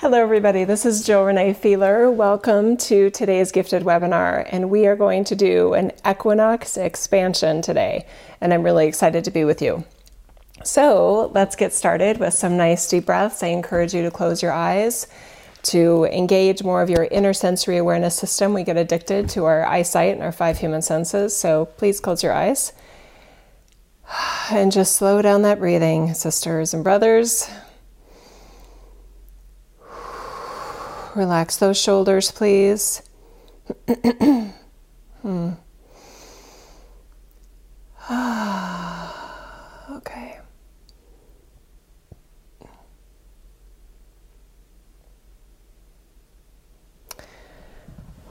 Hello, everybody. This is Jill Renee Feeler. Welcome to today's gifted webinar. And we are going to do an equinox expansion today. And I'm really excited to be with you. So let's get started with some nice deep breaths. I encourage you to close your eyes to engage more of your inner sensory awareness system. We get addicted to our eyesight and our five human senses. So please close your eyes and just slow down that breathing, sisters and brothers. Relax those shoulders, please. hmm. okay.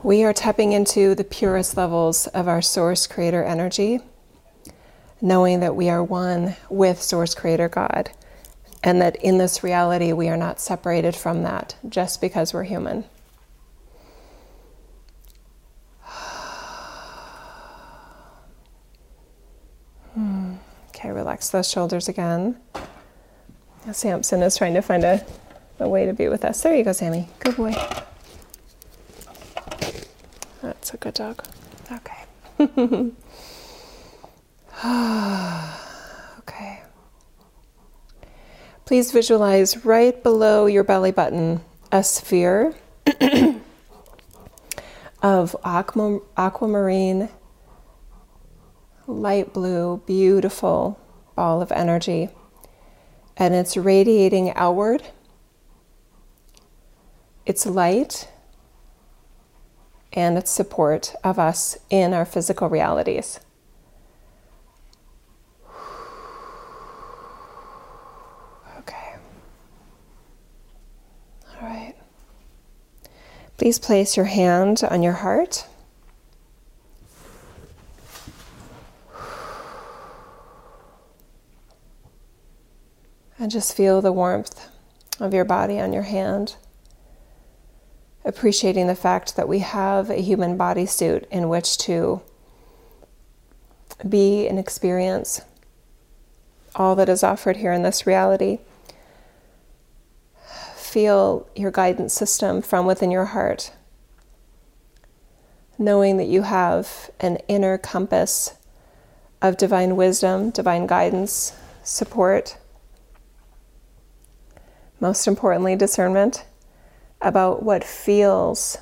We are tapping into the purest levels of our source creator energy, knowing that we are one with source creator God and that in this reality we are not separated from that just because we're human. Okay, relax those shoulders again. Samson is trying to find a, a way to be with us. There you go, Sammy. Good boy. That's a good dog. Okay. Okay. Please visualize right below your belly button a sphere of aqua, aquamarine, light blue, beautiful ball of energy. And it's radiating outward. It's light and it's support of us in our physical realities. Please place your hand on your heart. And just feel the warmth of your body on your hand. Appreciating the fact that we have a human bodysuit in which to be and experience all that is offered here in this reality feel your guidance system from within your heart, knowing that you have an inner compass of divine wisdom, divine guidance, support, most importantly, discernment about what feels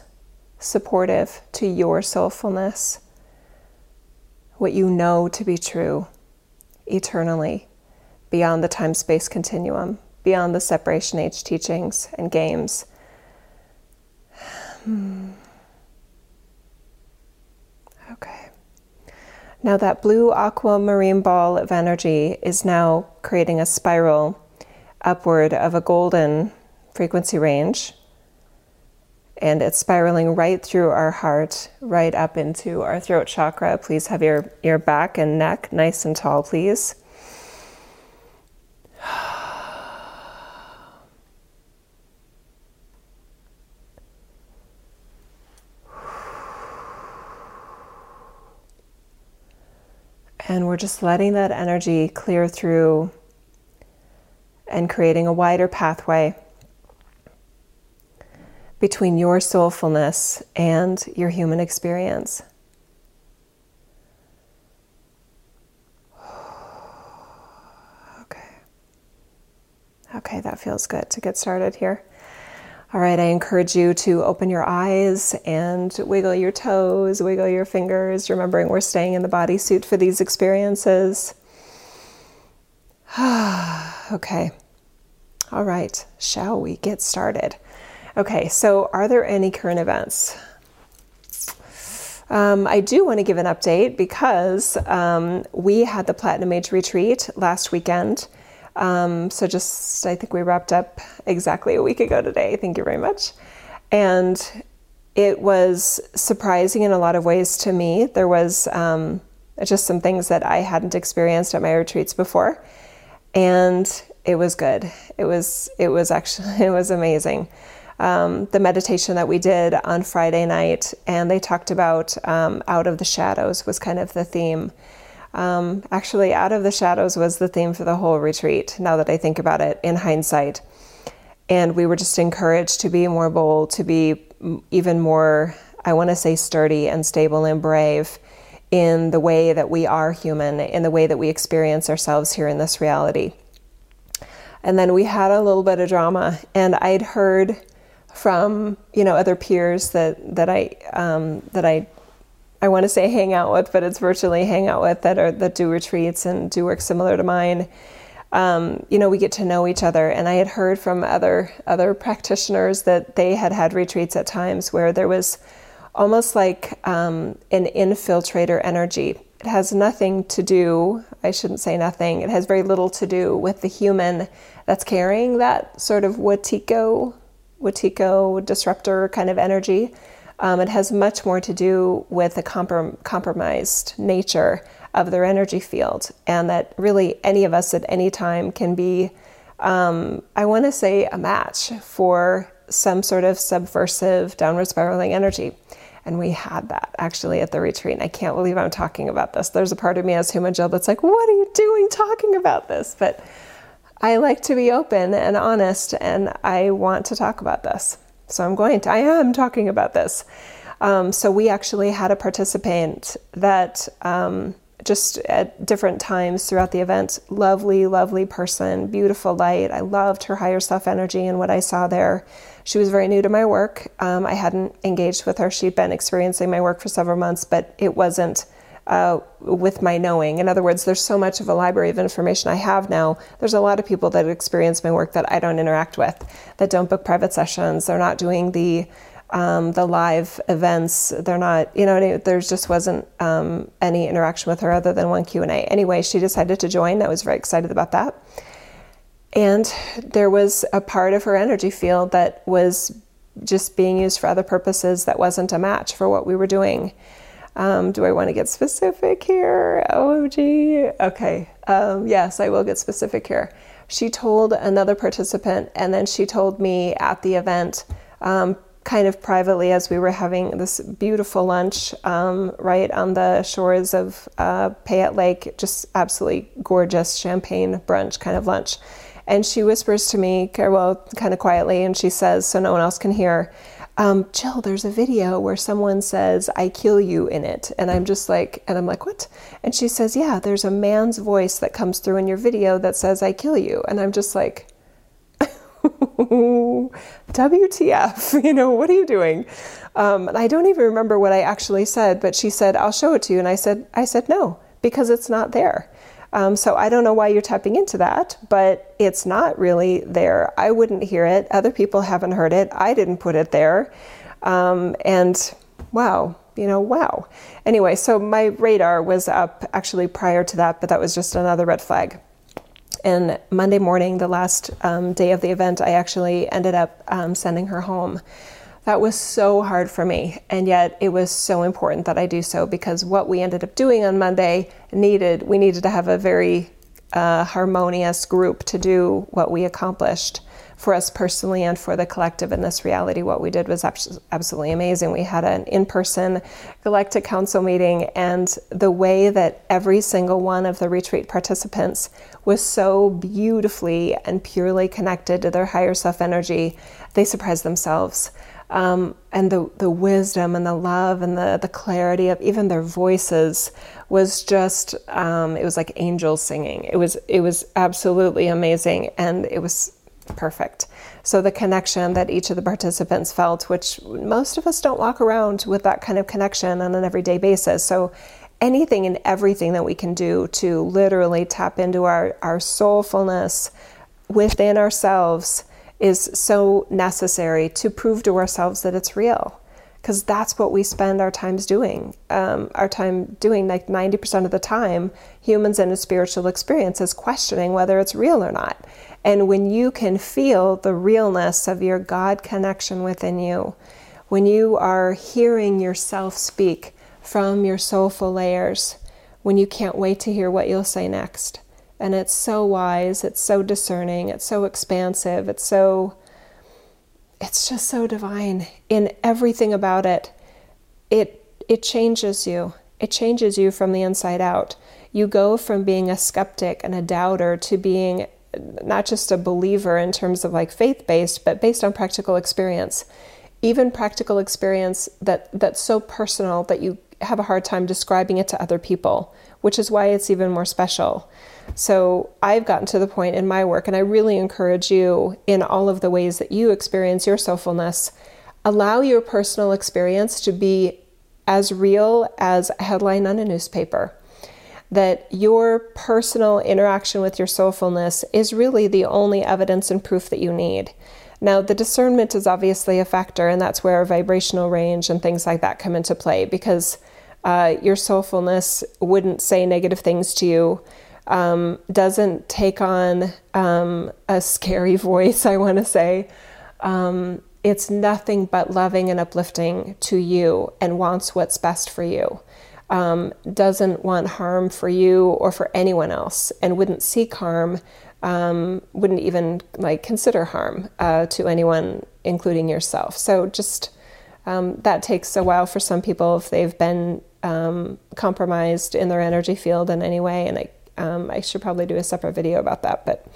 supportive to your soulfulness, what you know to be true eternally beyond the time space continuum beyond the separation age teachings and games. Hmm. Okay. Now, that blue aquamarine ball of energy is now creating a spiral upward of a golden frequency range. And it's spiraling right through our heart, right up into our throat chakra. Please have your, your back and neck nice and tall, please. And we're just letting that energy clear through and creating a wider pathway between your soulfulness and your human experience. Okay. Okay, that feels good to get started here. All right, I encourage you to open your eyes and wiggle your toes, wiggle your fingers, remembering we're staying in the bodysuit for these experiences. okay. All right, shall we get started? Okay, so are there any current events? Um, I do want to give an update because um, we had the Platinum Age retreat last weekend. Um, so just, I think we wrapped up exactly a week ago today. Thank you very much. And it was surprising in a lot of ways to me. There was um, just some things that I hadn't experienced at my retreats before, and it was good. It was it was actually it was amazing. Um, the meditation that we did on Friday night, and they talked about um, out of the shadows was kind of the theme. Um, actually, Out of the Shadows was the theme for the whole retreat, now that I think about it in hindsight. and we were just encouraged to be more bold, to be even more, I want to say, sturdy and stable and brave in the way that we are human, in the way that we experience ourselves here in this reality. And then we had a little bit of drama, and I'd heard from you know other peers that that I um, that I I want to say hang out with, but it's virtually hang out with that are that do retreats and do work similar to mine. Um, you know, we get to know each other, and I had heard from other other practitioners that they had had retreats at times where there was almost like um, an infiltrator energy. It has nothing to do. I shouldn't say nothing. It has very little to do with the human that's carrying that sort of Wetiko Wetiko disruptor kind of energy. Um, it has much more to do with the comprom- compromised nature of their energy field, and that really any of us at any time can be, um, I want to say, a match for some sort of subversive downward spiraling energy. And we had that actually at the retreat. And I can't believe I'm talking about this. There's a part of me as Huma Jill that's like, what are you doing talking about this? But I like to be open and honest, and I want to talk about this. So I'm going to, I am talking about this. Um, so we actually had a participant that um, just at different times throughout the event, lovely, lovely person, beautiful light. I loved her higher self energy and what I saw there. She was very new to my work. Um, I hadn't engaged with her. She'd been experiencing my work for several months, but it wasn't uh, with my knowing. In other words, there's so much of a library of information I have now. There's a lot of people that experience my work that I don't interact with, that don't book private sessions. They're not doing the um, the live events. They're not, you know, there just wasn't um, any interaction with her other than one Q and A. Anyway, she decided to join. I was very excited about that. And there was a part of her energy field that was just being used for other purposes that wasn't a match for what we were doing. Um, do I want to get specific here? OMG. Okay. Um, yes, I will get specific here. She told another participant, and then she told me at the event, um, kind of privately, as we were having this beautiful lunch um, right on the shores of uh, Payette Lake, just absolutely gorgeous champagne brunch kind of lunch. And she whispers to me, well, kind of quietly, and she says, so no one else can hear um, Jill, there's a video where someone says, I kill you in it. And I'm just like, and I'm like, what? And she says, yeah, there's a man's voice that comes through in your video that says, I kill you. And I'm just like, WTF, you know, what are you doing? Um, and I don't even remember what I actually said, but she said, I'll show it to you. And I said, I said, no, because it's not there. Um, so I don't know why you're tapping into that, but it's not really there. I wouldn't hear it. Other people haven't heard it. I didn't put it there. Um, and wow, you know, wow. Anyway, so my radar was up actually prior to that, but that was just another red flag. And Monday morning, the last um, day of the event, I actually ended up um, sending her home. That was so hard for me, and yet it was so important that I do so because what we ended up doing on Monday needed we needed to have a very uh, harmonious group to do what we accomplished for us personally and for the collective in this reality. What we did was absolutely amazing. We had an in person Galactic Council meeting, and the way that every single one of the retreat participants was so beautifully and purely connected to their higher self energy, they surprised themselves um, and the, the wisdom and the love and the, the clarity of even their voices was just um, it was like angels singing. It was it was absolutely amazing and it was perfect. So the connection that each of the participants felt which most of us don't walk around with that kind of connection on an everyday basis. So anything and everything that we can do to literally tap into our, our soulfulness within ourselves is so necessary to prove to ourselves that it's real because that's what we spend our times doing. Um, our time doing like 90% of the time humans in a spiritual experience is questioning whether it's real or not. And when you can feel the realness of your god connection within you when you are hearing yourself speak from your soulful layers when you can't wait to hear what you'll say next and it's so wise, it's so discerning, it's so expansive, it's so it's just so divine in everything about it. It it changes you. It changes you from the inside out. You go from being a skeptic and a doubter to being not just a believer in terms of like faith based, but based on practical experience. Even practical experience that that's so personal that you have a hard time describing it to other people, which is why it's even more special. So I've gotten to the point in my work, and I really encourage you in all of the ways that you experience your soulfulness, allow your personal experience to be as real as a headline on a newspaper. That your personal interaction with your soulfulness is really the only evidence and proof that you need. Now, the discernment is obviously a factor, and that's where vibrational range and things like that come into play because uh, your soulfulness wouldn't say negative things to you, um, doesn't take on um, a scary voice, I want to say. Um, it's nothing but loving and uplifting to you and wants what's best for you. Um, doesn't want harm for you or for anyone else and wouldn't seek harm, um, wouldn't even like consider harm uh, to anyone, including yourself. So just um, that takes a while for some people if they've been um, compromised in their energy field in any way. And I, um, I should probably do a separate video about that, but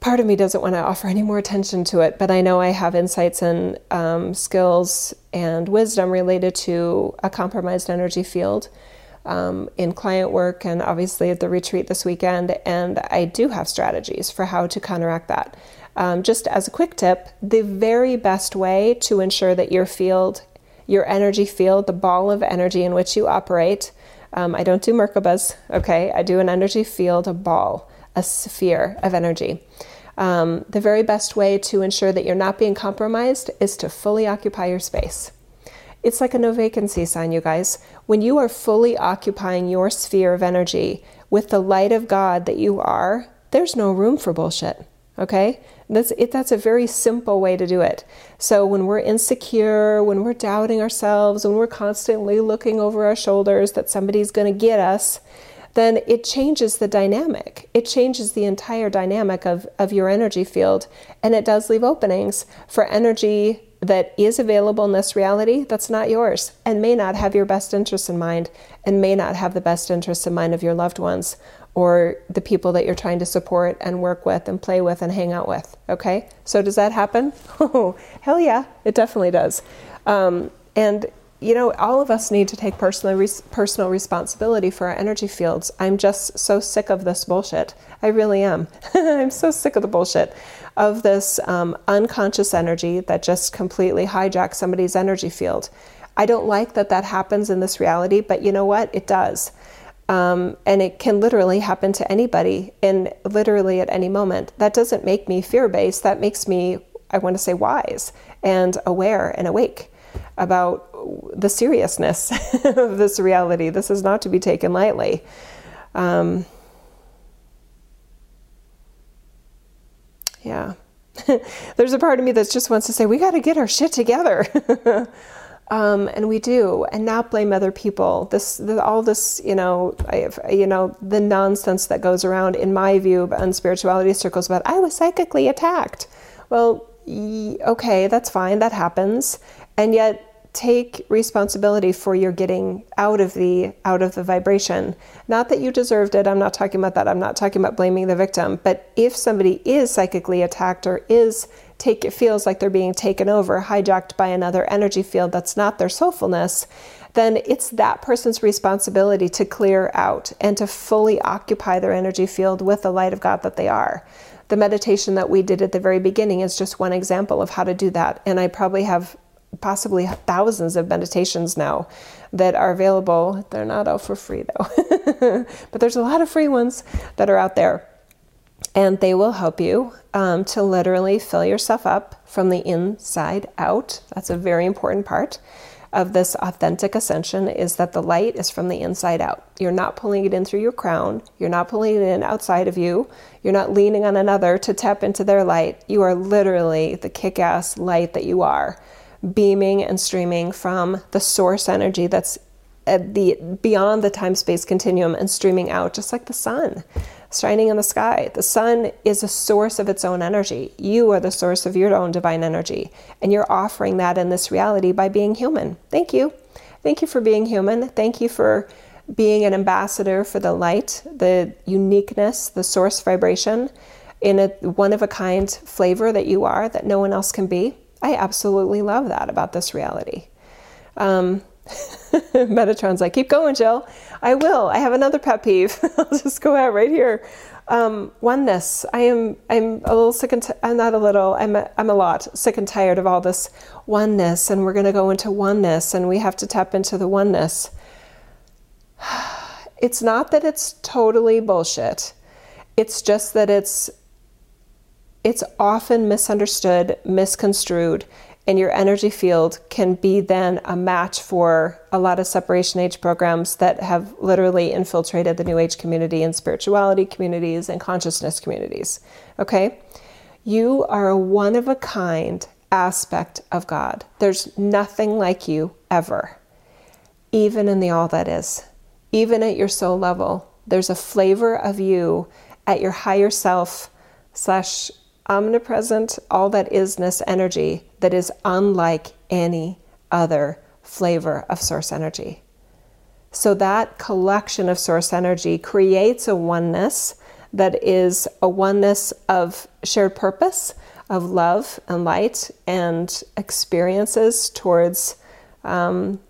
part of me doesn't want to offer any more attention to it, but I know I have insights and um, skills and wisdom related to a compromised energy field um, in client work and obviously at the retreat this weekend. And I do have strategies for how to counteract that. Um, just as a quick tip, the very best way to ensure that your field, your energy field, the ball of energy in which you operate, um, I don't do Merkabas, okay? I do an energy field, a ball, a sphere of energy. Um, the very best way to ensure that you're not being compromised is to fully occupy your space. It's like a no vacancy sign, you guys. When you are fully occupying your sphere of energy with the light of God that you are, there's no room for bullshit. Okay? That's it that's a very simple way to do it. So when we're insecure, when we're doubting ourselves, when we're constantly looking over our shoulders that somebody's going to get us, then it changes the dynamic. It changes the entire dynamic of, of your energy field. And it does leave openings for energy that is available in this reality that's not yours and may not have your best interests in mind and may not have the best interests in mind of your loved ones or the people that you're trying to support and work with and play with and hang out with. Okay? So, does that happen? Oh, hell yeah, it definitely does. Um, and you know, all of us need to take personal res- personal responsibility for our energy fields. I'm just so sick of this bullshit. I really am. I'm so sick of the bullshit of this um, unconscious energy that just completely hijacks somebody's energy field. I don't like that that happens in this reality, but you know what? It does. Um, and it can literally happen to anybody and literally at any moment. That doesn't make me fear based. That makes me, I want to say, wise and aware and awake about the seriousness of this reality. This is not to be taken lightly. Um, yeah. There's a part of me that just wants to say, we got to get our shit together. um, and we do, and not blame other people. This, the, all this, you know, I, you know, the nonsense that goes around, in my view, on spirituality circles about I was psychically attacked. Well, okay, that's fine, that happens, and yet take responsibility for your getting out of the out of the vibration not that you deserved it i'm not talking about that i'm not talking about blaming the victim but if somebody is psychically attacked or is take it feels like they're being taken over hijacked by another energy field that's not their soulfulness then it's that person's responsibility to clear out and to fully occupy their energy field with the light of god that they are the meditation that we did at the very beginning is just one example of how to do that and i probably have possibly thousands of meditations now that are available. They're not all for free though, but there's a lot of free ones that are out there. And they will help you um, to literally fill yourself up from the inside out. That's a very important part of this authentic ascension is that the light is from the inside out. You're not pulling it in through your crown. You're not pulling it in outside of you. You're not leaning on another to tap into their light. You are literally the kick ass light that you are beaming and streaming from the source energy that's at the beyond the time space continuum and streaming out just like the sun shining in the sky. The sun is a source of its own energy. You are the source of your own divine energy. And you're offering that in this reality by being human. Thank you. Thank you for being human. Thank you for being an ambassador for the light the uniqueness the source vibration in a one of a kind flavor that you are that no one else can be. I absolutely love that about this reality. Um, Metatron's like, keep going, Jill. I will. I have another pet peeve. I'll just go out right here. Um, oneness. I am. I'm a little sick and. T- I'm not a little. I'm. A, I'm a lot sick and tired of all this oneness, and we're going to go into oneness, and we have to tap into the oneness. It's not that it's totally bullshit. It's just that it's it's often misunderstood, misconstrued, and your energy field can be then a match for a lot of separation age programs that have literally infiltrated the new age community and spirituality communities and consciousness communities. Okay? You are a one of a kind aspect of God. There's nothing like you ever, even in the all that is, even at your soul level. There's a flavor of you at your higher self slash omnipresent, all that isness energy that is unlike any other flavor of source energy. So that collection of source energy creates a oneness that is a oneness of shared purpose, of love and light and experiences towards um,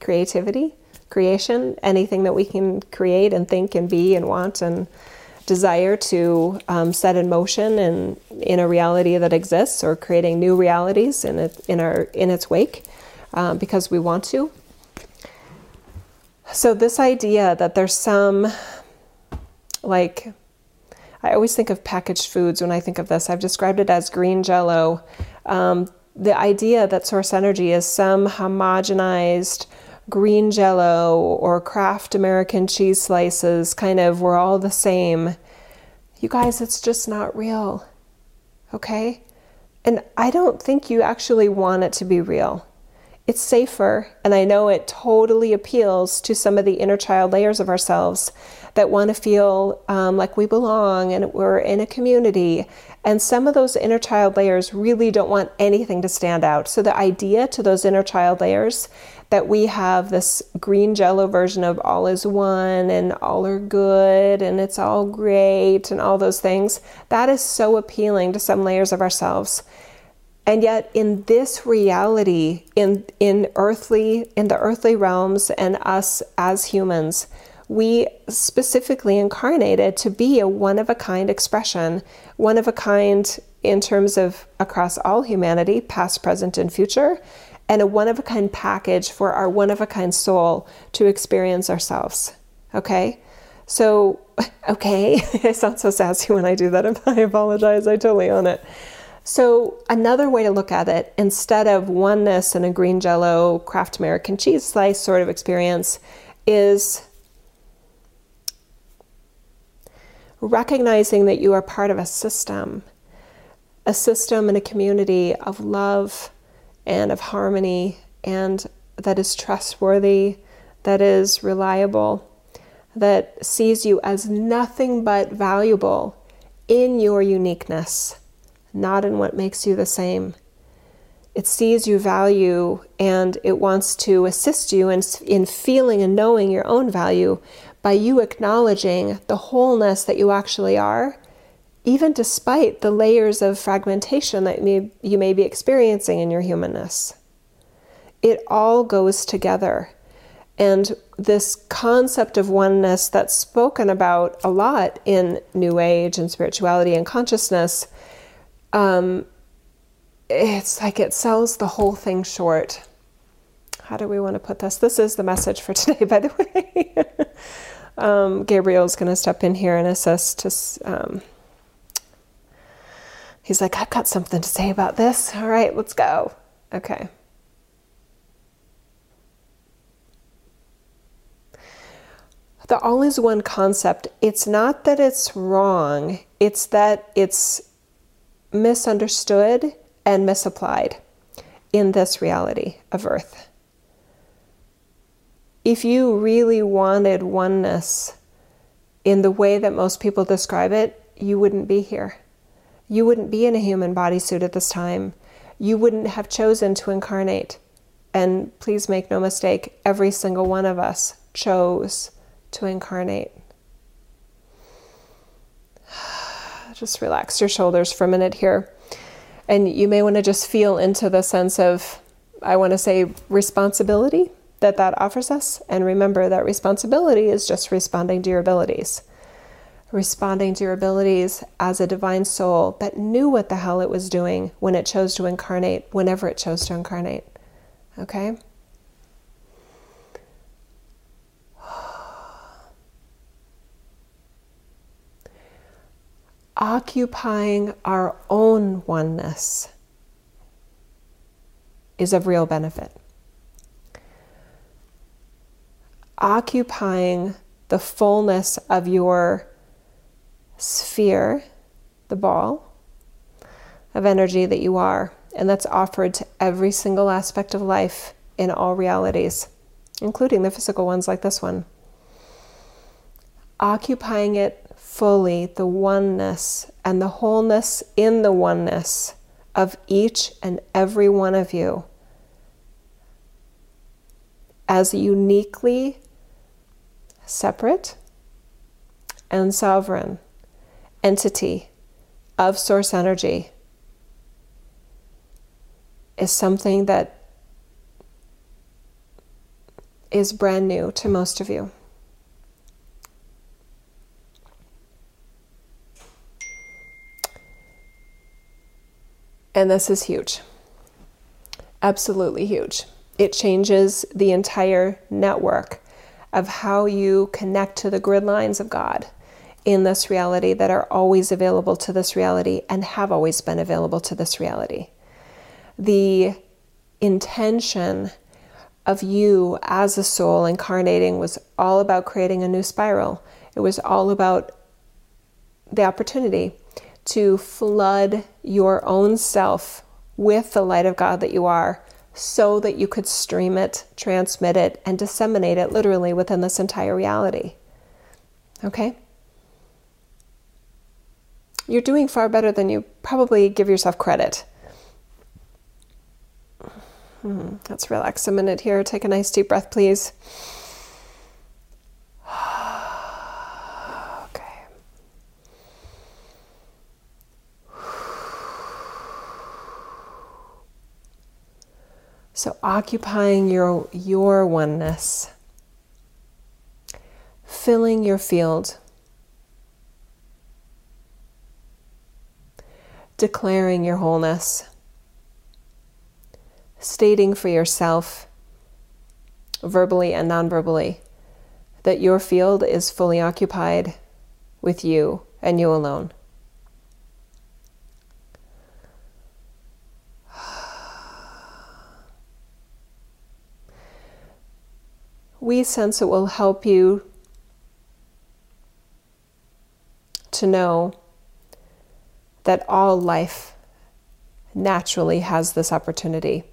creativity, creation, anything that we can create and think and be and want and desire to um, set in motion in, in a reality that exists or creating new realities in, it, in, our, in its wake um, because we want to. So, this idea that there's some, like, I always think of packaged foods when I think of this. I've described it as green jello. Um, the idea that source energy is some homogenized, green jello or Kraft American cheese slices, kind of, we're all the same. You guys, it's just not real. Okay? And I don't think you actually want it to be real. It's safer, and I know it totally appeals to some of the inner child layers of ourselves that want to feel um, like we belong and we're in a community. And some of those inner child layers really don't want anything to stand out. So, the idea to those inner child layers that we have this green jello version of all is one and all are good and it's all great and all those things, that is so appealing to some layers of ourselves. And yet in this reality, in in earthly, in the earthly realms and us as humans, we specifically incarnated to be a one of a kind expression, one of a kind in terms of across all humanity, past, present, and future, and a one of a kind package for our one of a kind soul to experience ourselves. Okay? So, okay, I sound so sassy when I do that. I apologize. I totally own it. So, another way to look at it, instead of oneness and a green jello Kraft American cheese slice sort of experience, is recognizing that you are part of a system, a system and a community of love and of harmony and that is trustworthy, that is reliable, that sees you as nothing but valuable in your uniqueness, not in what makes you the same. It sees you value and it wants to assist you in, in feeling and knowing your own value by you acknowledging the wholeness that you actually are even despite the layers of fragmentation that may, you may be experiencing in your humanness. It all goes together. And this concept of oneness that's spoken about a lot in New Age and spirituality and consciousness, um, it's like it sells the whole thing short. How do we want to put this? This is the message for today, by the way. um, Gabriel's going to step in here and assist to. Um, He's like, I've got something to say about this. All right, let's go. Okay. The all is one concept, it's not that it's wrong, it's that it's misunderstood and misapplied in this reality of Earth. If you really wanted oneness in the way that most people describe it, you wouldn't be here. You wouldn't be in a human bodysuit at this time. You wouldn't have chosen to incarnate. And please make no mistake, every single one of us chose to incarnate. Just relax your shoulders for a minute here. And you may want to just feel into the sense of, I want to say, responsibility that that offers us. And remember that responsibility is just responding to your abilities. Responding to your abilities as a divine soul that knew what the hell it was doing when it chose to incarnate, whenever it chose to incarnate. Okay? occupying our own oneness is of real benefit. Occupying the fullness of your sphere, the ball of energy that you are, and that's offered to every single aspect of life in all realities, including the physical ones like this one. Occupying it fully the oneness and the wholeness in the oneness of each and every one of you as uniquely separate and sovereign entity of source energy is something that is brand new to most of you. And this is huge. Absolutely huge. It changes the entire network of how you connect to the grid lines of God in this reality that are always available to this reality and have always been available to this reality. The intention of you as a soul incarnating was all about creating a new spiral. It was all about the opportunity to flood your own self with the light of God that you are so that you could stream it, transmit it, and disseminate it literally within this entire reality. Okay? You're doing far better than you probably give yourself credit. Hmm, let's relax a minute here. Take a nice deep breath, please. Okay. So occupying your, your oneness, filling your field, declaring your wholeness, stating for yourself, verbally and non verbally, that your field is fully occupied with you and you alone. we sense it will help you to know that all life naturally has this opportunity.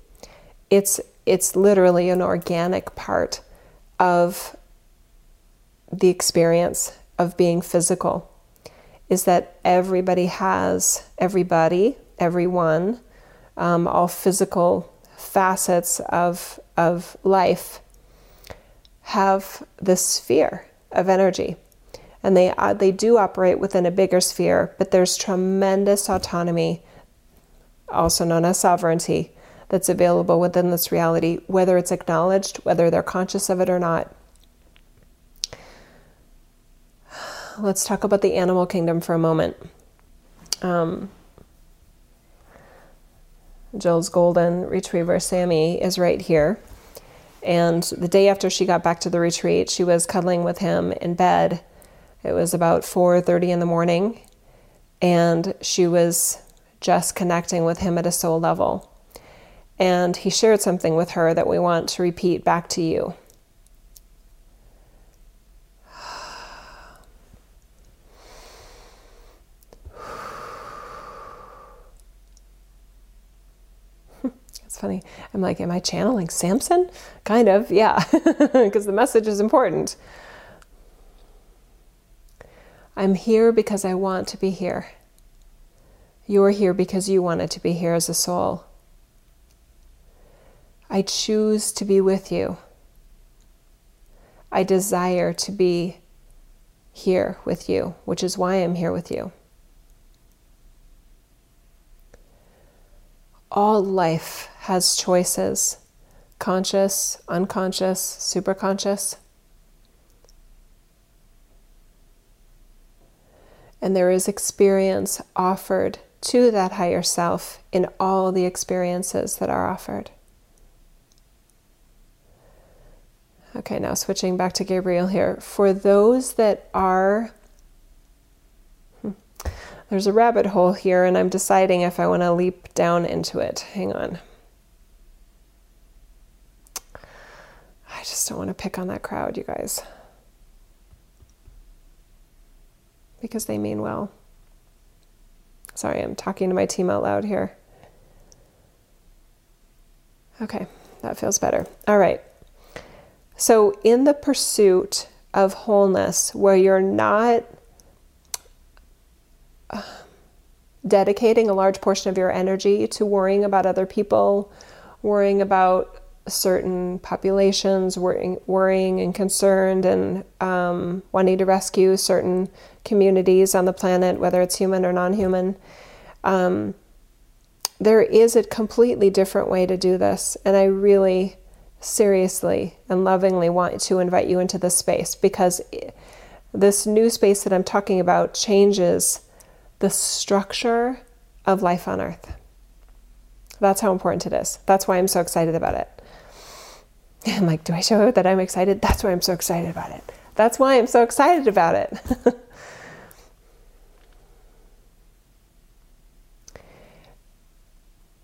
It's it's literally an organic part of the experience of being physical is that everybody has everybody everyone um, all physical facets of of life have this sphere of energy. And they, uh, they do operate within a bigger sphere, but there's tremendous autonomy, also known as sovereignty, that's available within this reality, whether it's acknowledged, whether they're conscious of it or not. Let's talk about the animal kingdom for a moment. Um, Jill's golden retriever, Sammy, is right here. And the day after she got back to the retreat, she was cuddling with him in bed. It was about 4:30 in the morning, and she was just connecting with him at a soul level. And he shared something with her that we want to repeat back to you. It's funny. I'm like, am I channeling Samson? Kind of, yeah, because the message is important. I'm here because I want to be here. You're here because you wanted to be here as a soul. I choose to be with you. I desire to be here with you, which is why I'm here with you. All life has choices conscious, unconscious, superconscious. And there is experience offered to that higher self in all the experiences that are offered. Okay, now switching back to Gabriel here. For those that are, hmm, there's a rabbit hole here, and I'm deciding if I want to leap down into it. Hang on. I just don't want to pick on that crowd, you guys. Because they mean well. Sorry, I'm talking to my team out loud here. Okay, that feels better. All right. So, in the pursuit of wholeness, where you're not uh, dedicating a large portion of your energy to worrying about other people, worrying about certain populations, worrying, worrying and concerned, and um, wanting to rescue certain communities on the planet, whether it's human or non human. Um, there is a completely different way to do this, and I really seriously and lovingly want to invite you into this space because this new space that I'm talking about changes the structure of life on earth. That's how important it is. That's why I'm so excited about it. I'm like, do I show that I'm excited? That's why I'm so excited about it. That's why I'm so excited about it.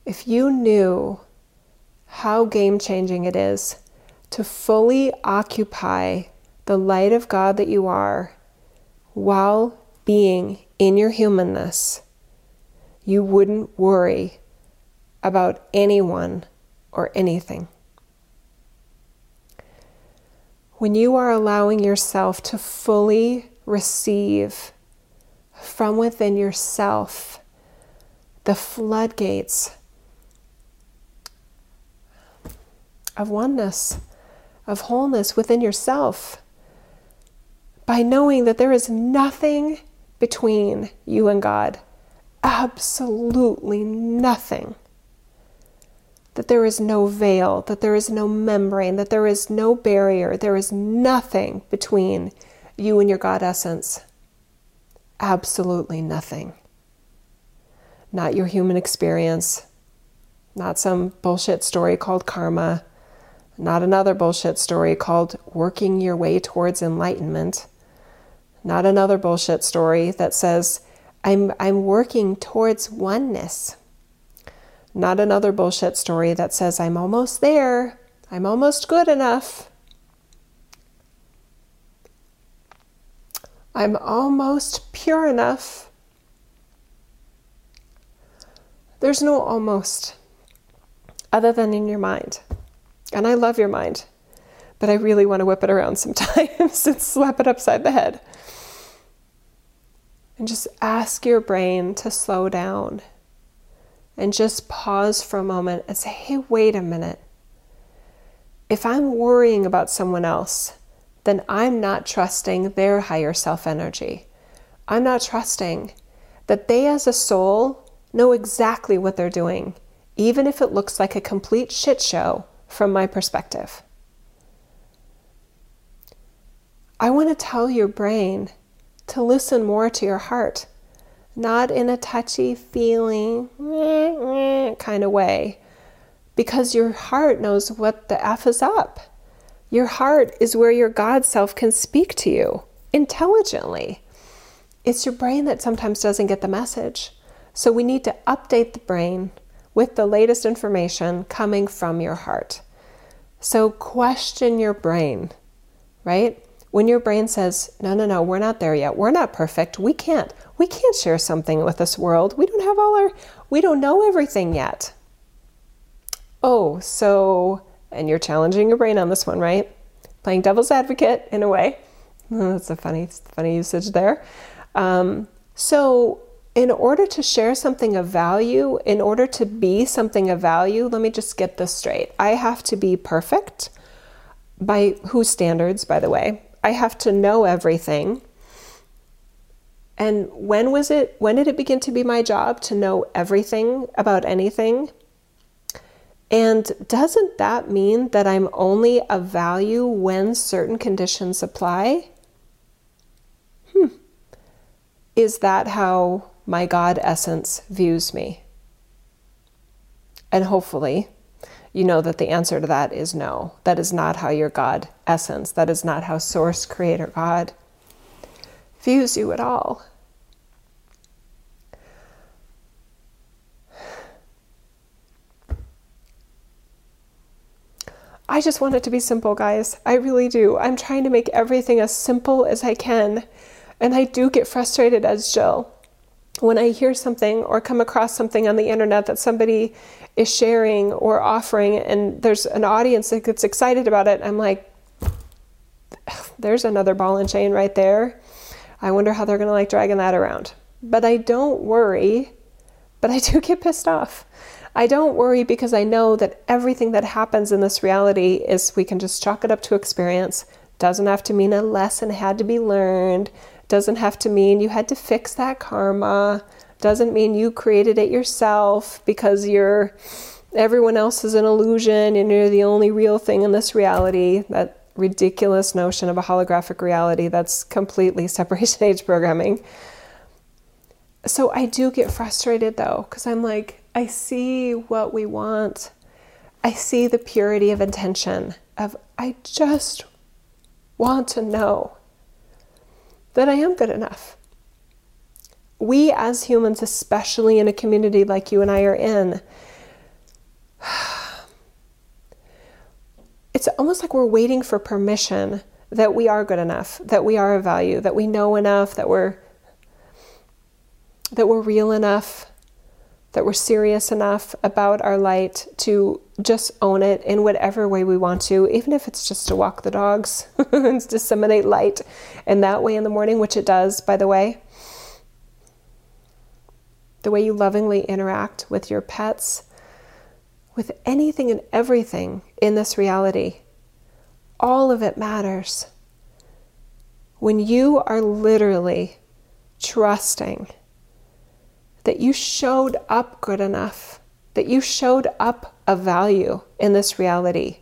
if you knew how game changing it is to fully occupy the light of God that you are while being in your humanness, you wouldn't worry about anyone or anything. When you are allowing yourself to fully receive from within yourself the floodgates of oneness, of wholeness within yourself by knowing that there is nothing between you and God. Absolutely nothing. That there is no veil, that there is no membrane, that there is no barrier, there is nothing between you and your God essence. Absolutely nothing. Not your human experience, not some bullshit story called karma, not another bullshit story called Working Your Way Towards Enlightenment. Not another bullshit story that says, I'm, I'm working towards oneness. Not another bullshit story that says, I'm almost there, I'm almost good enough. I'm almost pure enough. There's no almost, other than in your mind. And I love your mind, but I really want to whip it around sometimes and slap it upside the head. And just ask your brain to slow down and just pause for a moment and say, hey, wait a minute. If I'm worrying about someone else, then I'm not trusting their higher self energy. I'm not trusting that they, as a soul, know exactly what they're doing, even if it looks like a complete shit show from my perspective. I want to tell your brain to listen more to your heart, not in a touchy feeling kind of way, because your heart knows what the F is up. Your heart is where your God self can speak to you intelligently. It's your brain that sometimes doesn't get the message. So we need to update the brain with the latest information coming from your heart. So question your brain, right? When your brain says, "No, no, no, we're not there yet. We're not perfect. We can't. We can't share something with this world. We don't have all our we don't know everything yet." Oh, so and you're challenging your brain on this one, right? Playing devil's advocate in a way. That's a funny funny usage there. Um, so in order to share something of value, in order to be something of value, let me just get this straight. I have to be perfect. By whose standards, by the way? I have to know everything. And when was it, when did it begin to be my job to know everything about anything? And doesn't that mean that I'm only of value when certain conditions apply? Hmm. Is that how my God essence views me? And hopefully, you know that the answer to that is no. That is not how your God essence, that is not how Source Creator God views you at all. I just want it to be simple, guys. I really do. I'm trying to make everything as simple as I can. And I do get frustrated as Jill when I hear something or come across something on the internet that somebody is sharing or offering, and there's an audience that gets excited about it. I'm like, there's another ball and chain right there. I wonder how they're going to like dragging that around. But I don't worry, but I do get pissed off I don't worry because I know that everything that happens in this reality is we can just chalk it up to experience. Doesn't have to mean a lesson had to be learned. Doesn't have to mean you had to fix that karma. Doesn't mean you created it yourself because you're everyone else is an illusion and you're the only real thing in this reality. That ridiculous notion of a holographic reality that's completely separation age programming. So I do get frustrated though, because I'm like, I see what we want. I see the purity of intention of I just want to know that I am good enough. We as humans, especially in a community like you and I are in, it's almost like we're waiting for permission that we are good enough, that we are of value, that we know enough, that we're that we're real enough, that we're serious enough about our light to just own it in whatever way we want to, even if it's just to walk the dogs and disseminate light in that way in the morning, which it does, by the way. The way you lovingly interact with your pets, with anything and everything in this reality, all of it matters. When you are literally trusting that you showed up good enough, that you showed up of value in this reality,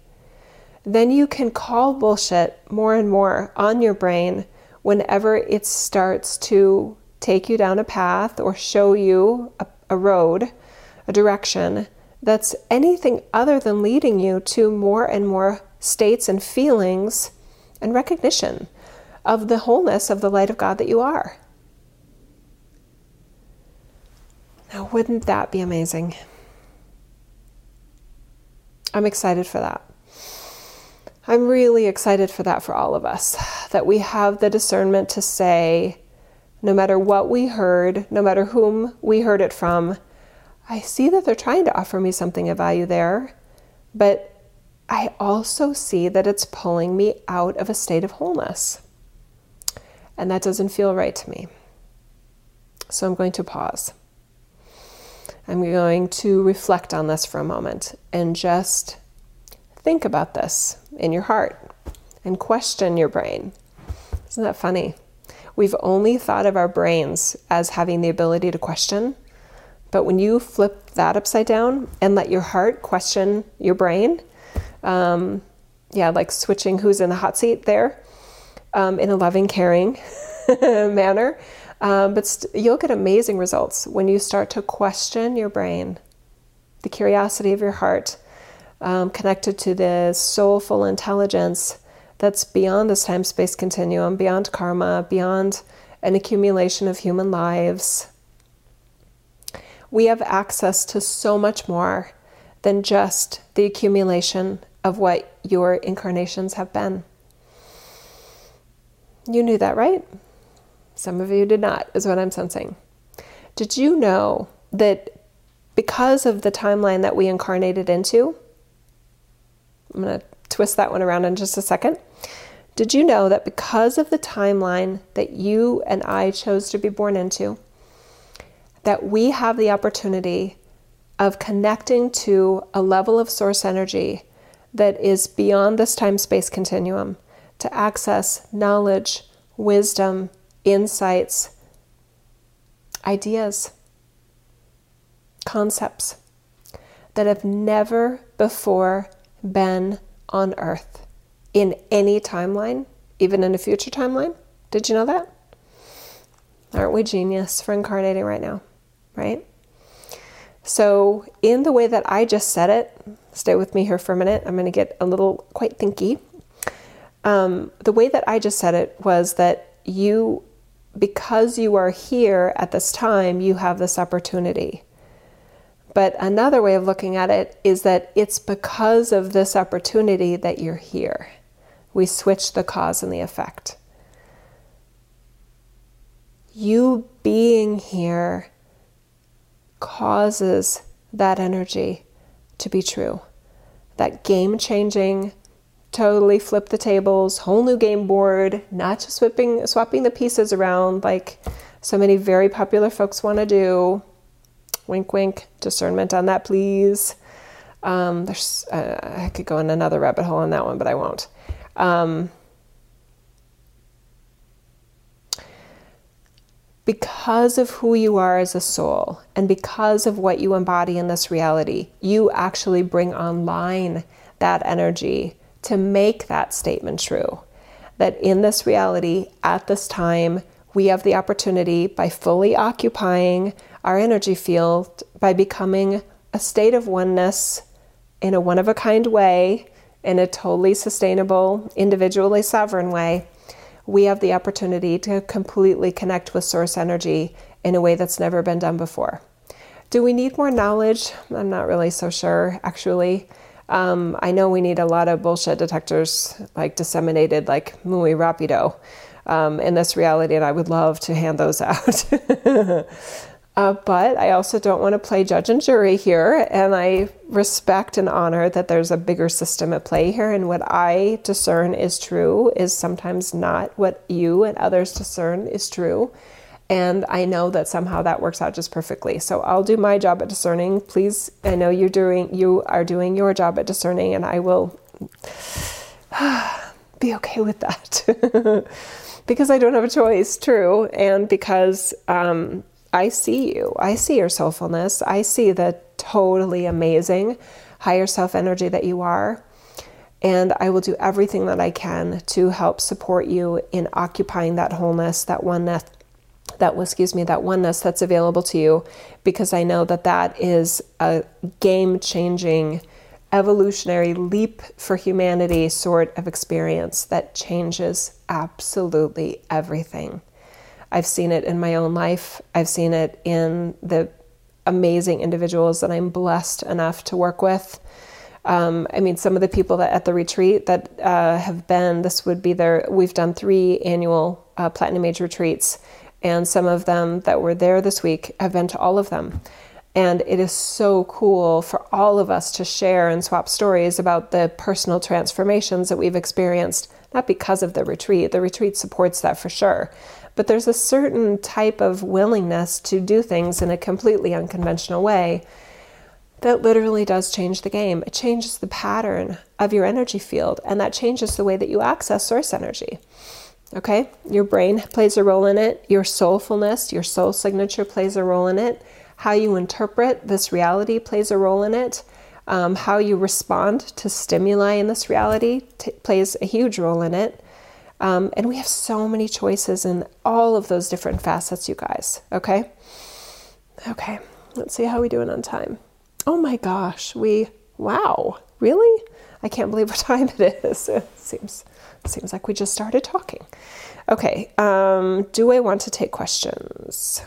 then you can call bullshit more and more on your brain whenever it starts to take you down a path or show you a, a road, a direction that's anything other than leading you to more and more states and feelings and recognition of the wholeness of the light of God that you are. Now, wouldn't that be amazing? I'm excited for that. I'm really excited for that for all of us, that we have the discernment to say, no matter what we heard, no matter whom we heard it from, I see that they're trying to offer me something of value there, but I also see that it's pulling me out of a state of wholeness. And that doesn't feel right to me. So I'm going to pause. I'm going to reflect on this for a moment and just think about this in your heart and question your brain. Isn't that funny? We've only thought of our brains as having the ability to question, but when you flip that upside down and let your heart question your brain, um, yeah, like switching who's in the hot seat there um, in a loving, caring manner, um, but st- you'll get amazing results when you start to question your brain, the curiosity of your heart, um, connected to the soulful intelligence that's beyond this time space continuum, beyond karma, beyond an accumulation of human lives. We have access to so much more than just the accumulation of what your incarnations have been. You knew that, right? Some of you did not, is what I'm sensing. Did you know that because of the timeline that we incarnated into, I'm going to twist that one around in just a second. Did you know that because of the timeline that you and I chose to be born into, that we have the opportunity of connecting to a level of source energy that is beyond this time space continuum to access knowledge, wisdom, insights, ideas, concepts that have never before been on Earth in any timeline, even in a future timeline. Did you know that? Aren't we genius for incarnating right now? Right? So, in the way that I just said it, stay with me here for a minute. I'm going to get a little quite thinky. Um, the way that I just said it was that you, because you are here at this time, you have this opportunity. But another way of looking at it is that it's because of this opportunity that you're here. We switch the cause and the effect. You being here causes that energy to be true. That game changing, totally flip the tables, whole new game board, not just swapping, swapping the pieces around like so many very popular folks want to do. Wink, wink, discernment on that, please. Um, there's, uh, I could go in another rabbit hole on that one, but I won't. Um, because of who you are as a soul and because of what you embody in this reality, you actually bring online that energy to make that statement true. That in this reality, at this time, we have the opportunity by fully occupying our energy field, by becoming a state of oneness in a one of a kind way, in a totally sustainable, individually sovereign way we have the opportunity to completely connect with source energy in a way that's never been done before. Do we need more knowledge? I'm not really so sure, actually. Um, I know we need a lot of bullshit detectors, like disseminated, like muy rapido, um, in this reality, and I would love to hand those out. Uh, but I also don't want to play judge and jury here, and I respect and honor that there's a bigger system at play here, and what I discern is true is sometimes not what you and others discern is true. And I know that somehow that works out just perfectly. So I'll do my job at discerning. Please, I know you're doing you are doing your job at discerning, and I will be okay with that. because I don't have a choice, true, and because um, I see you. I see your soulfulness. I see the totally amazing higher self energy that you are. And I will do everything that I can to help support you in occupying that wholeness, that oneness, that excuse me, that oneness that's available to you, because I know that that is a game changing, evolutionary leap for humanity sort of experience that changes absolutely everything. I've seen it in my own life. I've seen it in the amazing individuals that I'm blessed enough to work with. Um, I mean, some of the people that at the retreat that uh, have been, this would be their, we've done three annual uh, Platinum Age retreats, and some of them that were there this week have been to all of them. And it is so cool for all of us to share and swap stories about the personal transformations that we've experienced, not because of the retreat, the retreat supports that for sure, but there's a certain type of willingness to do things in a completely unconventional way that literally does change the game. It changes the pattern of your energy field, and that changes the way that you access source energy. Okay? Your brain plays a role in it, your soulfulness, your soul signature plays a role in it, how you interpret this reality plays a role in it. Um, how you respond to stimuli in this reality t- plays a huge role in it. Um, and we have so many choices in all of those different facets, you guys. Okay? Okay, let's see how we doing on time. Oh my gosh, we, wow, really? I can't believe what time it is. It seems, seems like we just started talking. Okay, um, do I want to take questions?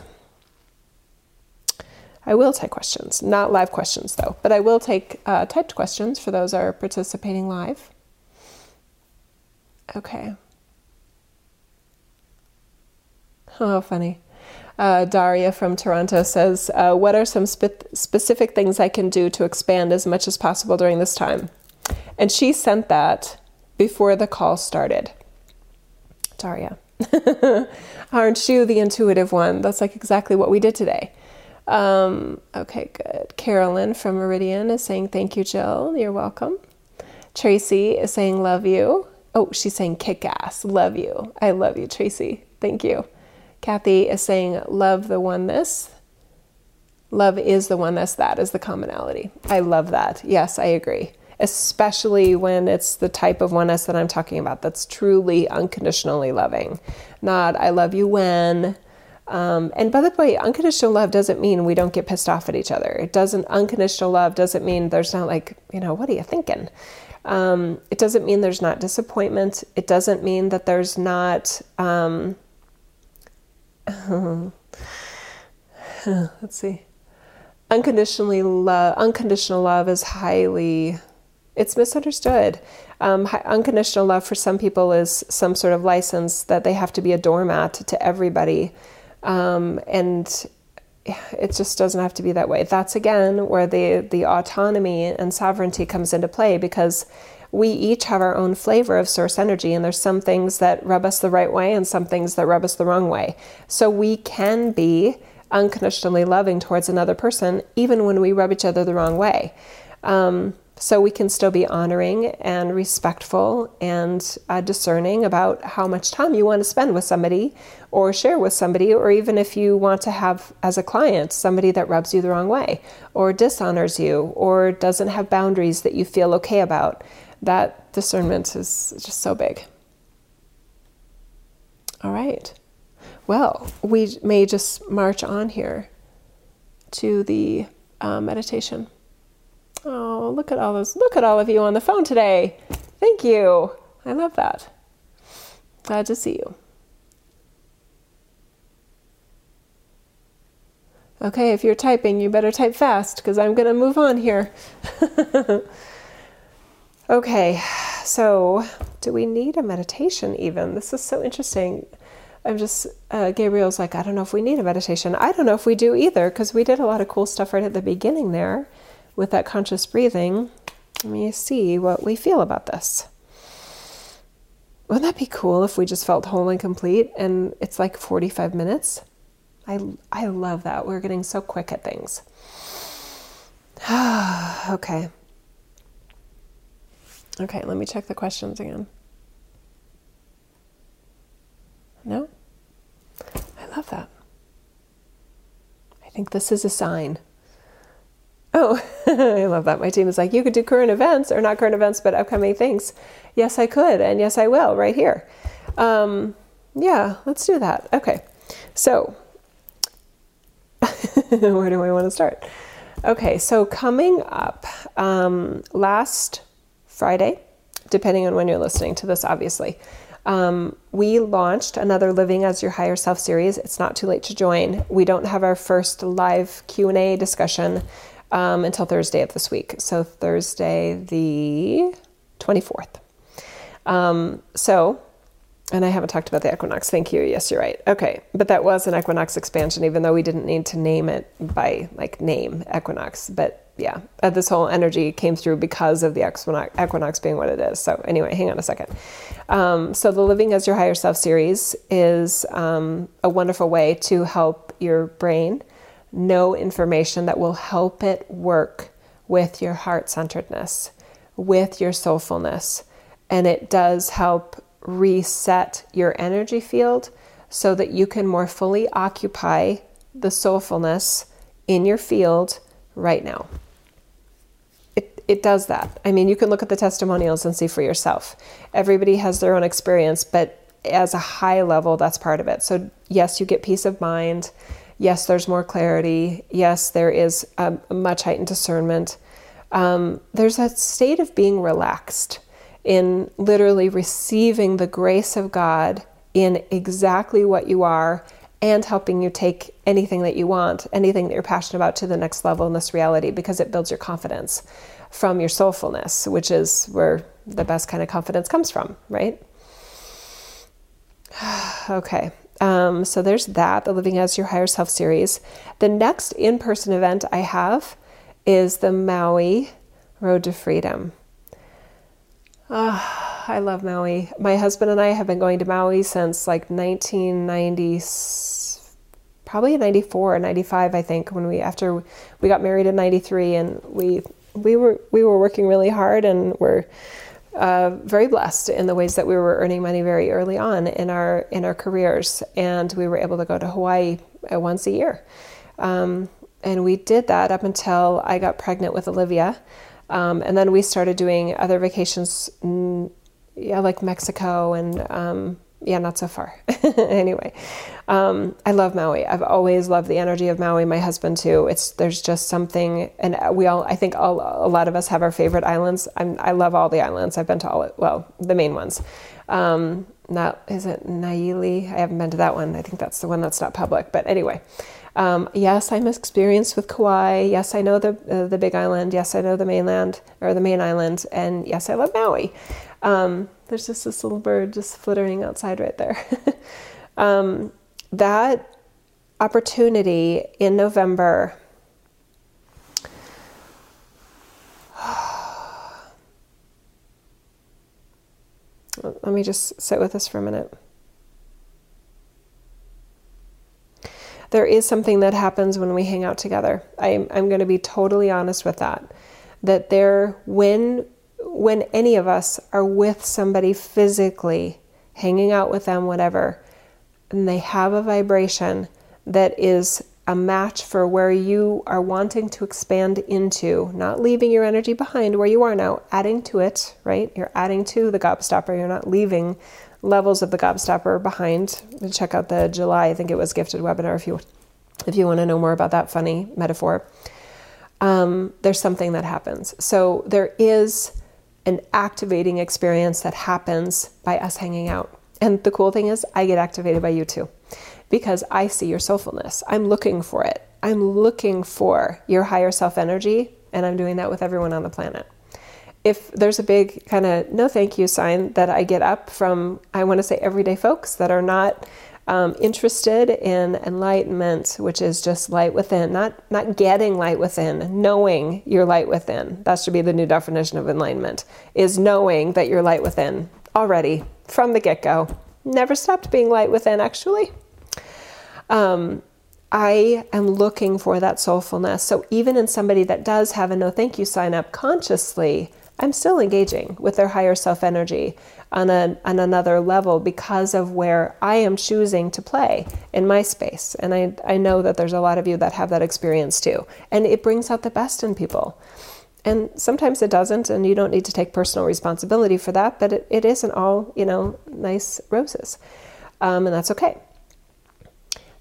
I will take questions, not live questions though, but I will take uh, typed questions for those are participating live. Okay. Oh, funny. Uh, Daria from Toronto says, uh, What are some spe- specific things I can do to expand as much as possible during this time? And she sent that before the call started. Daria. Aren't you the intuitive one? That's like exactly what we did today. Um, okay, good. Carolyn from Meridian is saying, Thank you, Jill. You're welcome. Tracy is saying, Love you. Oh, she's saying, Kick ass. Love you. I love you, Tracy. Thank you. Kathy is saying, Love the oneness. Love is the oneness, that is the commonality. I love that. Yes, I agree. Especially when it's the type of oneness that I'm talking about that's truly unconditionally loving. Not, I love you when. Um, and by the way, unconditional love doesn't mean we don't get pissed off at each other. It doesn't, unconditional love doesn't mean there's not like, you know, what are you thinking? Um, it doesn't mean there's not disappointment. It doesn't mean that there's not, um, let's see unconditionally love unconditional love is highly it's misunderstood. Um, unconditional love for some people is some sort of license that they have to be a doormat to everybody. Um, and it just doesn't have to be that way. That's again where the the autonomy and sovereignty comes into play because we each have our own flavor of source energy and there's some things that rub us the right way and some things that rub us the wrong way. So we can be unconditionally loving towards another person, even when we rub each other the wrong way. Um, so we can still be honoring and respectful and uh, discerning about how much time you want to spend with somebody or share with somebody, or even if you want to have as a client somebody that rubs you the wrong way or dishonors you or doesn't have boundaries that you feel okay about. That discernment is just so big. All right. Well, we may just march on here to the uh, meditation. Oh, look at all those! Look at all of you on the phone today. Thank you. I love that. Glad to see you. Okay, if you're typing, you better type fast because I'm going to move on here. okay, so do we need a meditation even? This is so interesting. I'm just, uh, Gabriel's like, I don't know if we need a meditation. I don't know if we do either, because we did a lot of cool stuff right at the beginning there with that conscious breathing. Let me see what we feel about this. Wouldn't that be cool if we just felt whole and complete and it's like 45 minutes? I, I love that. We're getting so quick at things. okay. Okay, let me check the questions again. No? I love that. I think this is a sign. Oh, I love that. My team is like, you could do current events, or not current events, but upcoming things. Yes, I could, and yes, I will, right here. Um, yeah, let's do that. Okay, so where do I want to start? Okay, so coming up um, last Friday, depending on when you're listening to this, obviously, um, we launched another Living as Your Higher Self series. It's not too late to join. We don't have our first live Q and A discussion um, until Thursday of this week. So Thursday the twenty fourth. Um, so and I haven't talked about the equinox. Thank you. Yes, you're right. Okay. But that was an equinox expansion, even though we didn't need to name it by like name equinox. But yeah, uh, this whole energy came through because of the equinox, equinox being what it is. So, anyway, hang on a second. Um, so, the Living as Your Higher Self series is um, a wonderful way to help your brain know information that will help it work with your heart centeredness, with your soulfulness. And it does help reset your energy field so that you can more fully occupy the soulfulness in your field right now. It, it does that. I mean, you can look at the testimonials and see for yourself. Everybody has their own experience, but as a high level, that's part of it. So, yes, you get peace of mind. Yes, there's more clarity. Yes, there is a, much heightened discernment. Um, there's a state of being relaxed in literally receiving the grace of God in exactly what you are and helping you take anything that you want, anything that you're passionate about to the next level in this reality because it builds your confidence from your soulfulness, which is where the best kind of confidence comes from, right? okay. Um, so there's that, the Living as Your Higher Self series. The next in person event I have is the Maui Road to Freedom. Oh, I love Maui. My husband and I have been going to Maui since like 1990, probably 94 or 95, I think, when we after we got married in 93, and we we were we were working really hard and we're uh, very blessed in the ways that we were earning money very early on in our in our careers, and we were able to go to Hawaii uh, once a year. Um, and we did that up until I got pregnant with Olivia. Um, and then we started doing other vacations, mm, yeah, like Mexico and um, yeah, not so far. anyway, um, I love Maui. I've always loved the energy of Maui. My husband too. It's there's just something, and we all. I think all, a lot of us have our favorite islands. I'm, i love all the islands. I've been to all. Well, the main ones. Um, not is it Naili? I haven't been to that one. I think that's the one that's not public. But anyway, um, yes, I'm experienced with Kauai. Yes, I know the uh, the Big Island. Yes, I know the mainland or the main island. And yes, I love Maui. Um, there's just this little bird just flittering outside right there. um, that opportunity in November. Let me just sit with this for a minute. There is something that happens when we hang out together. I'm, I'm going to be totally honest with that. That there, when when any of us are with somebody physically, hanging out with them, whatever, and they have a vibration that is a match for where you are wanting to expand into, not leaving your energy behind where you are now, adding to it, right? You're adding to the gobstopper, you're not leaving levels of the gobstopper behind. Check out the July, I think it was gifted webinar if you if you want to know more about that funny metaphor. Um, there's something that happens. So there is an activating experience that happens by us hanging out. And the cool thing is, I get activated by you too because I see your soulfulness. I'm looking for it. I'm looking for your higher self energy, and I'm doing that with everyone on the planet. If there's a big kind of no thank you sign that I get up from, I want to say everyday folks that are not um, interested in enlightenment, which is just light within, not not getting light within, knowing your light within. That should be the new definition of enlightenment: is knowing that you're light within already from the get go. Never stopped being light within, actually. Um, I am looking for that soulfulness. So even in somebody that does have a no thank you sign up consciously, I'm still engaging with their higher self energy on, a, on another level because of where I am choosing to play in my space. And I, I know that there's a lot of you that have that experience too. And it brings out the best in people. And sometimes it doesn't, and you don't need to take personal responsibility for that, but it, it isn't all, you know, nice roses. Um, and that's okay.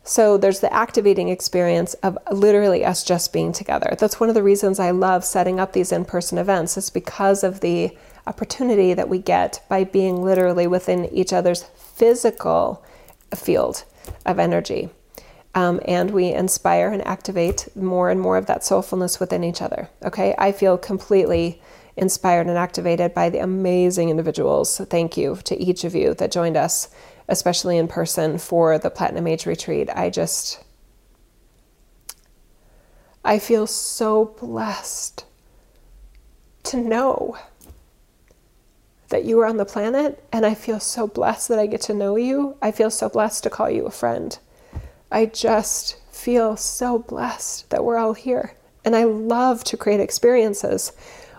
So there's the activating experience of literally us just being together. That's one of the reasons I love setting up these in person events, is because of the opportunity that we get by being literally within each other's physical field of energy. Um, and we inspire and activate more and more of that soulfulness within each other. Okay, I feel completely inspired and activated by the amazing individuals. Thank you to each of you that joined us, especially in person for the Platinum Age Retreat. I just, I feel so blessed to know that you are on the planet, and I feel so blessed that I get to know you. I feel so blessed to call you a friend. I just feel so blessed that we're all here. And I love to create experiences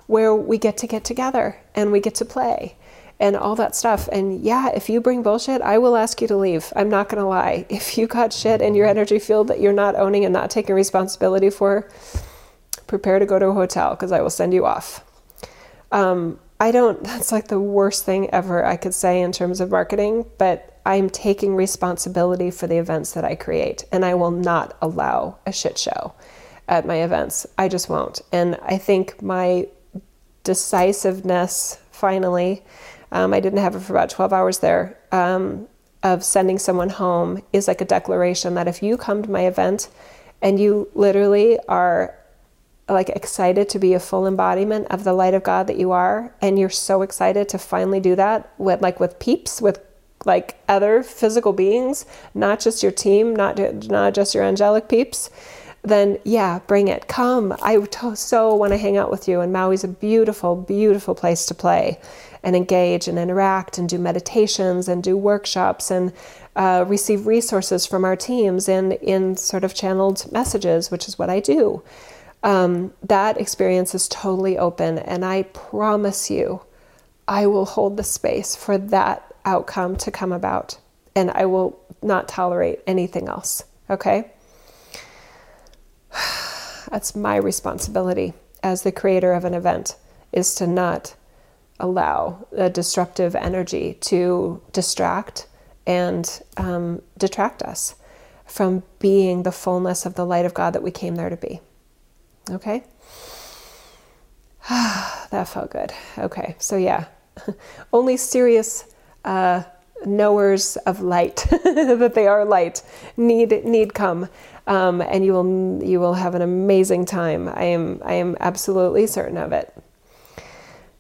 where we get to get together and we get to play and all that stuff. And yeah, if you bring bullshit, I will ask you to leave. I'm not going to lie. If you got shit in your energy field that you're not owning and not taking responsibility for, prepare to go to a hotel because I will send you off. Um, I don't, that's like the worst thing ever I could say in terms of marketing, but I'm taking responsibility for the events that I create, and I will not allow a shit show at my events. I just won't. And I think my decisiveness finally, um, I didn't have it for about 12 hours there, um, of sending someone home is like a declaration that if you come to my event and you literally are like excited to be a full embodiment of the light of God that you are and you're so excited to finally do that with like with peeps with like other physical beings not just your team not not just your angelic peeps then yeah bring it. Come. I so want to hang out with you and Maui's a beautiful beautiful place to play and engage and interact and do meditations and do workshops and uh, receive resources from our teams in in sort of channeled messages which is what I do um, that experience is totally open. And I promise you, I will hold the space for that outcome to come about. And I will not tolerate anything else. Okay? that's my responsibility as the creator of an event is to not allow a disruptive energy to distract and um, detract us from being the fullness of the light of God that we came there to be. Okay? that felt good. Okay, so yeah, only serious uh, knowers of light that they are light need need come, um, and you will you will have an amazing time. I am I am absolutely certain of it.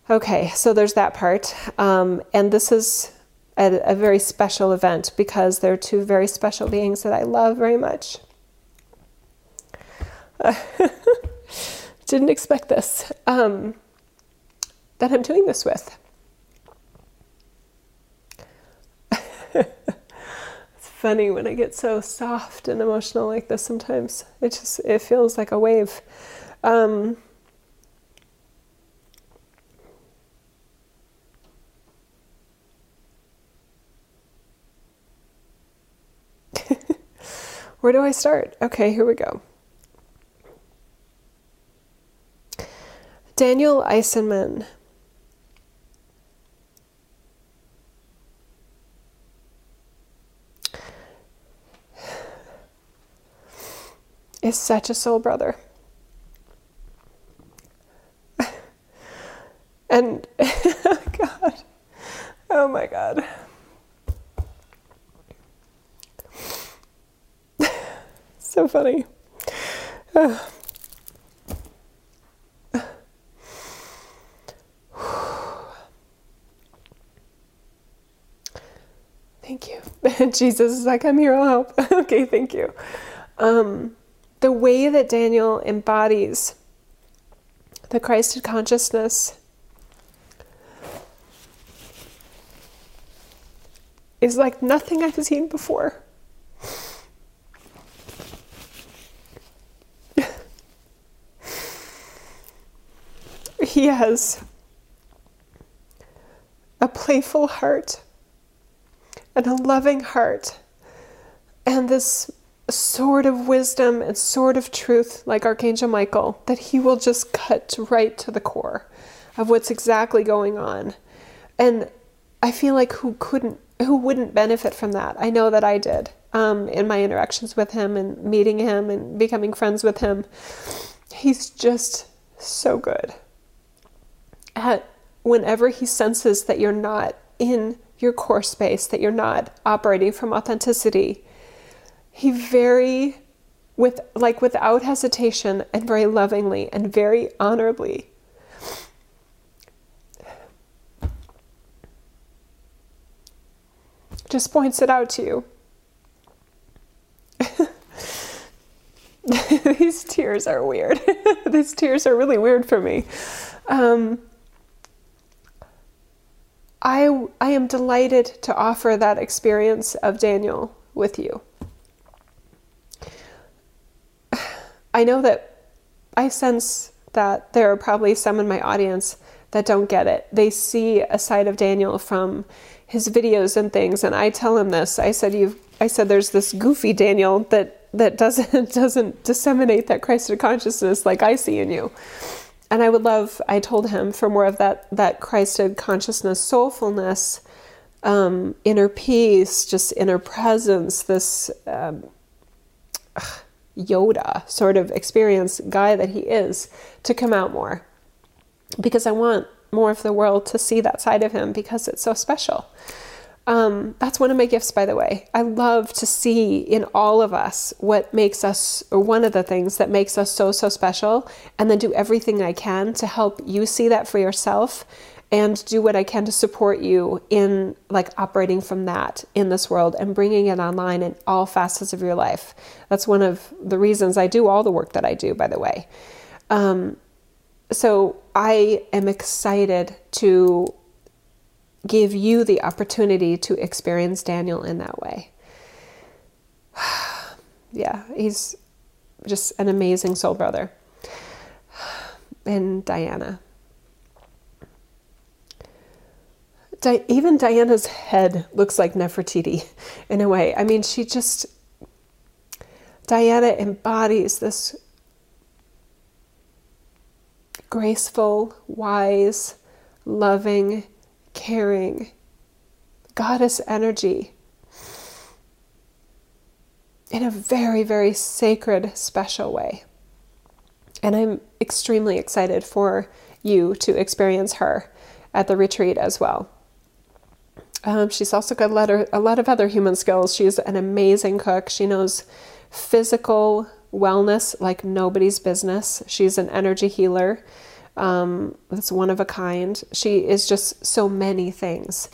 Okay, so there's that part, um, and this is a, a very special event because they're two very special beings that I love very much. didn't expect this. Um, that I'm doing this with. it's funny when I get so soft and emotional like this sometimes. It just it feels like a wave. Um, Where do I start? Okay, here we go. Daniel Eisenman is such a soul brother. and God, oh my God. so funny. Thank oh you. Jesus is like, I'm here, I'll help. okay, thank you. Um, the way that Daniel embodies the Christed consciousness is like nothing I've seen before. he has a playful heart and a loving heart and this sword of wisdom and sword of truth, like Archangel Michael, that he will just cut right to the core of what's exactly going on. And I feel like who couldn't, who wouldn't benefit from that? I know that I did um, in my interactions with him and meeting him and becoming friends with him. He's just so good at whenever he senses that you're not in your core space, that you're not operating from authenticity. He very with like without hesitation and very lovingly and very honorably just points it out to you. These tears are weird. These tears are really weird for me. Um, I, I am delighted to offer that experience of Daniel with you. I know that I sense that there are probably some in my audience that don't get it. They see a side of Daniel from his videos and things, and I tell him this. I said, "You've," I said, "There's this goofy Daniel that that doesn't doesn't disseminate that Christed consciousness like I see in you." And I would love, I told him, for more of that that Christed consciousness, soulfulness, um, inner peace, just inner presence. This. Um, Yoda sort of experience guy that he is to come out more. Because I want more of the world to see that side of him because it's so special. Um, that's one of my gifts, by the way. I love to see in all of us what makes us, or one of the things that makes us so, so special, and then do everything I can to help you see that for yourself and do what I can to support you in like operating from that in this world and bringing it online in all facets of your life. That's one of the reasons I do all the work that I do, by the way. Um, so I am excited to give you the opportunity to experience Daniel in that way. yeah, he's just an amazing soul brother. And Diana. Di- even Diana's head looks like Nefertiti in a way. I mean, she just, Diana embodies this graceful, wise, loving, caring, goddess energy in a very, very sacred, special way. And I'm extremely excited for you to experience her at the retreat as well. Um, she's also got a lot, of, a lot of other human skills. She's an amazing cook. She knows physical wellness like nobody's business. She's an energy healer. Um, that's one of a kind. She is just so many things.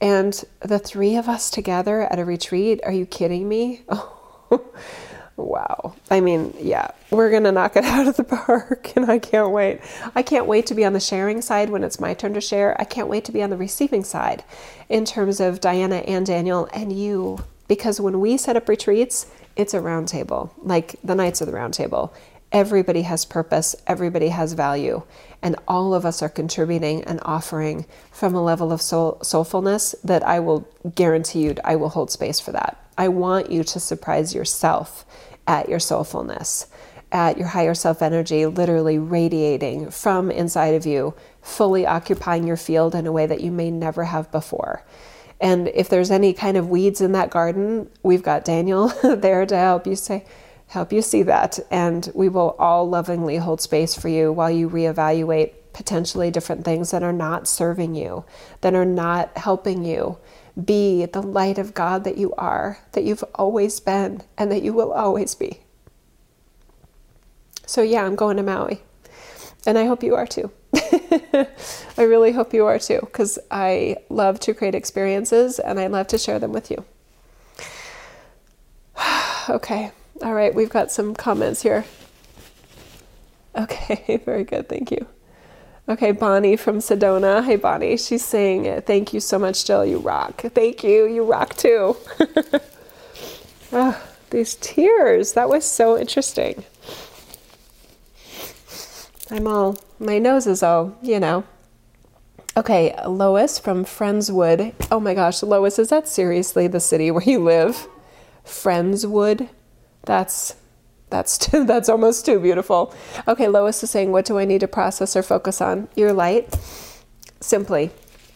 And the three of us together at a retreat, are you kidding me? Oh, wow. I mean, yeah, we're going to knock it out of the park, and I can't wait. I can't wait to be on the sharing side when it's my turn to share. I can't wait to be on the receiving side in terms of Diana and Daniel and you. Because when we set up retreats, it's a round table, like the Knights of the Round Table. Everybody has purpose, everybody has value, and all of us are contributing and offering from a level of soul, soulfulness that I will guarantee you I will hold space for that. I want you to surprise yourself at your soulfulness, at your higher self energy, literally radiating from inside of you, fully occupying your field in a way that you may never have before. And if there's any kind of weeds in that garden, we've got Daniel there to help you say, help you see that. And we will all lovingly hold space for you while you reevaluate potentially different things that are not serving you, that are not helping you be the light of God that you are, that you've always been, and that you will always be. So, yeah, I'm going to Maui. And I hope you are too. I really hope you are too, because I love to create experiences and I love to share them with you. okay, all right, we've got some comments here. Okay, very good, thank you. Okay, Bonnie from Sedona. Hey, Bonnie. She's saying, Thank you so much, Jill. You rock. Thank you. You rock too. oh, these tears. That was so interesting. I'm all, my nose is all, you know. Okay, Lois from Friendswood. Oh my gosh, Lois, is that seriously the city where you live? Friendswood? That's that's too, that's almost too beautiful. Okay, Lois is saying, what do I need to process or focus on? Your light. Simply.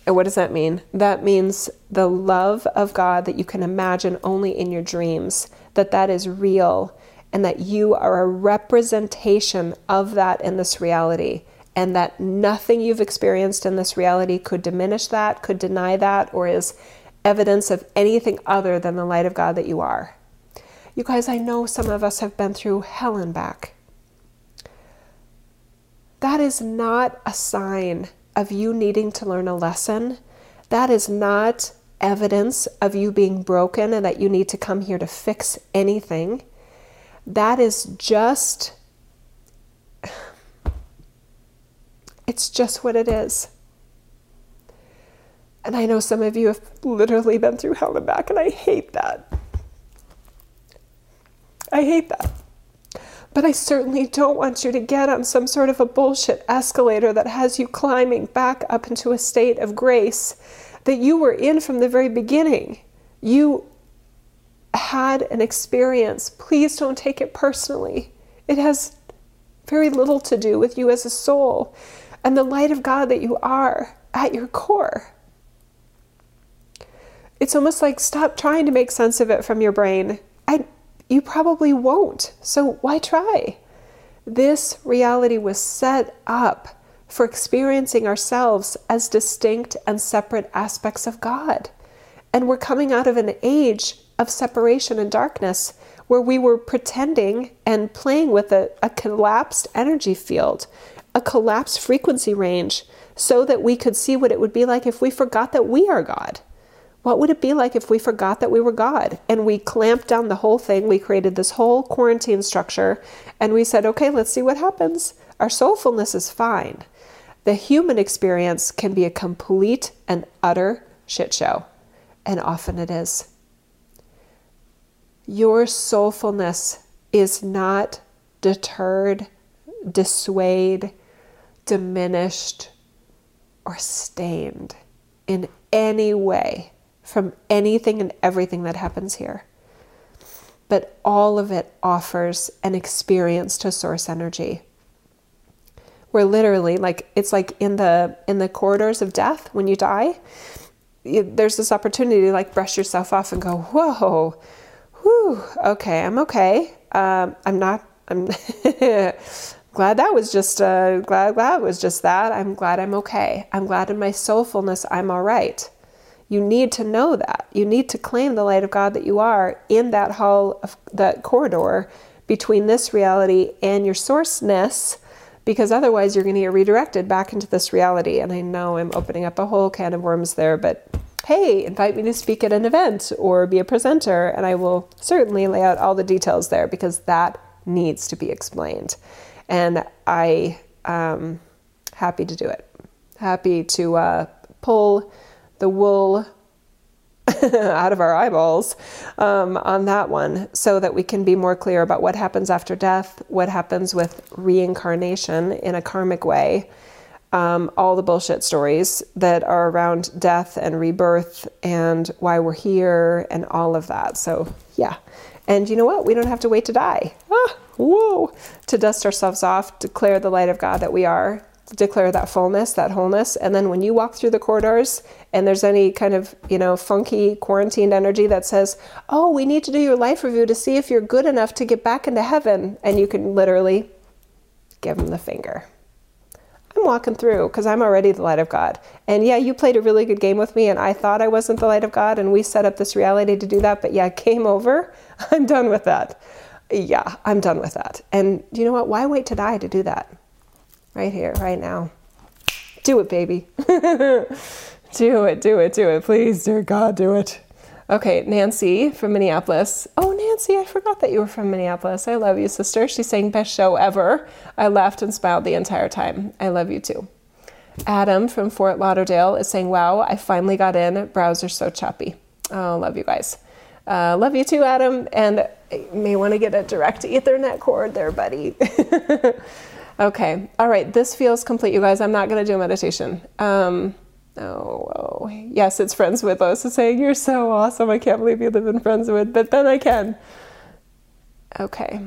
And what does that mean? That means the love of God that you can imagine only in your dreams, that that is real and that you are a representation of that in this reality, and that nothing you've experienced in this reality could diminish that, could deny that, or is evidence of anything other than the light of God that you are. You guys, I know some of us have been through hell and back. That is not a sign of you needing to learn a lesson. That is not evidence of you being broken and that you need to come here to fix anything. That is just, it's just what it is. And I know some of you have literally been through hell and back, and I hate that. I hate that. But I certainly don't want you to get on some sort of a bullshit escalator that has you climbing back up into a state of grace that you were in from the very beginning. You had an experience, please don't take it personally. It has very little to do with you as a soul and the light of God that you are at your core. It's almost like stop trying to make sense of it from your brain. I, you probably won't, so why try? This reality was set up for experiencing ourselves as distinct and separate aspects of God. And we're coming out of an age of separation and darkness where we were pretending and playing with a, a collapsed energy field, a collapsed frequency range, so that we could see what it would be like if we forgot that we are God. What would it be like if we forgot that we were God and we clamped down the whole thing? We created this whole quarantine structure and we said, okay, let's see what happens. Our soulfulness is fine. The human experience can be a complete and utter shit show, and often it is your soulfulness is not deterred, dissuaded, diminished, or stained in any way from anything and everything that happens here. But all of it offers an experience to source energy. where literally like it's like in the in the corridors of death when you die there's this opportunity to like brush yourself off and go whoa whew okay i'm okay um, i'm not i'm glad that was just uh, glad that was just that i'm glad i'm okay i'm glad in my soulfulness i'm all right you need to know that you need to claim the light of god that you are in that hall of that corridor between this reality and your sourceness because otherwise you're going to get redirected back into this reality. And I know I'm opening up a whole can of worms there, but hey, invite me to speak at an event or be a presenter, and I will certainly lay out all the details there because that needs to be explained. And I am happy to do it. Happy to uh, pull the wool out of our eyeballs um, on that one so that we can be more clear about what happens after death, what happens with reincarnation in a karmic way, um, all the bullshit stories that are around death and rebirth and why we're here and all of that. So, yeah. And you know what? We don't have to wait to die. Ah, whoa. To dust ourselves off, declare the light of God that we are, declare that fullness, that wholeness. And then when you walk through the corridors and there's any kind of, you know, funky quarantined energy that says, oh, we need to do your life review to see if you're good enough to get back into heaven. And you can literally give them the finger. I'm walking through because I'm already the light of God. And yeah, you played a really good game with me, and I thought I wasn't the light of God, and we set up this reality to do that. But yeah, game over. I'm done with that. Yeah, I'm done with that. And you know what? Why wait to die to do that? Right here, right now. Do it, baby. do it, do it, do it. Please, dear God, do it. Okay, Nancy from Minneapolis. Oh, Nancy, I forgot that you were from Minneapolis. I love you, sister. She's saying, best show ever. I laughed and smiled the entire time. I love you too. Adam from Fort Lauderdale is saying, wow, I finally got in. Browser so choppy. Oh, love you guys. Uh, love you too, Adam. And you may want to get a direct Ethernet cord there, buddy. Okay. All right. This feels complete, you guys. I'm not going to do a meditation. Um, oh, oh, yes, it's Friendswood. Lois is saying, You're so awesome. I can't believe you live in Friendswood, but then I can. Okay.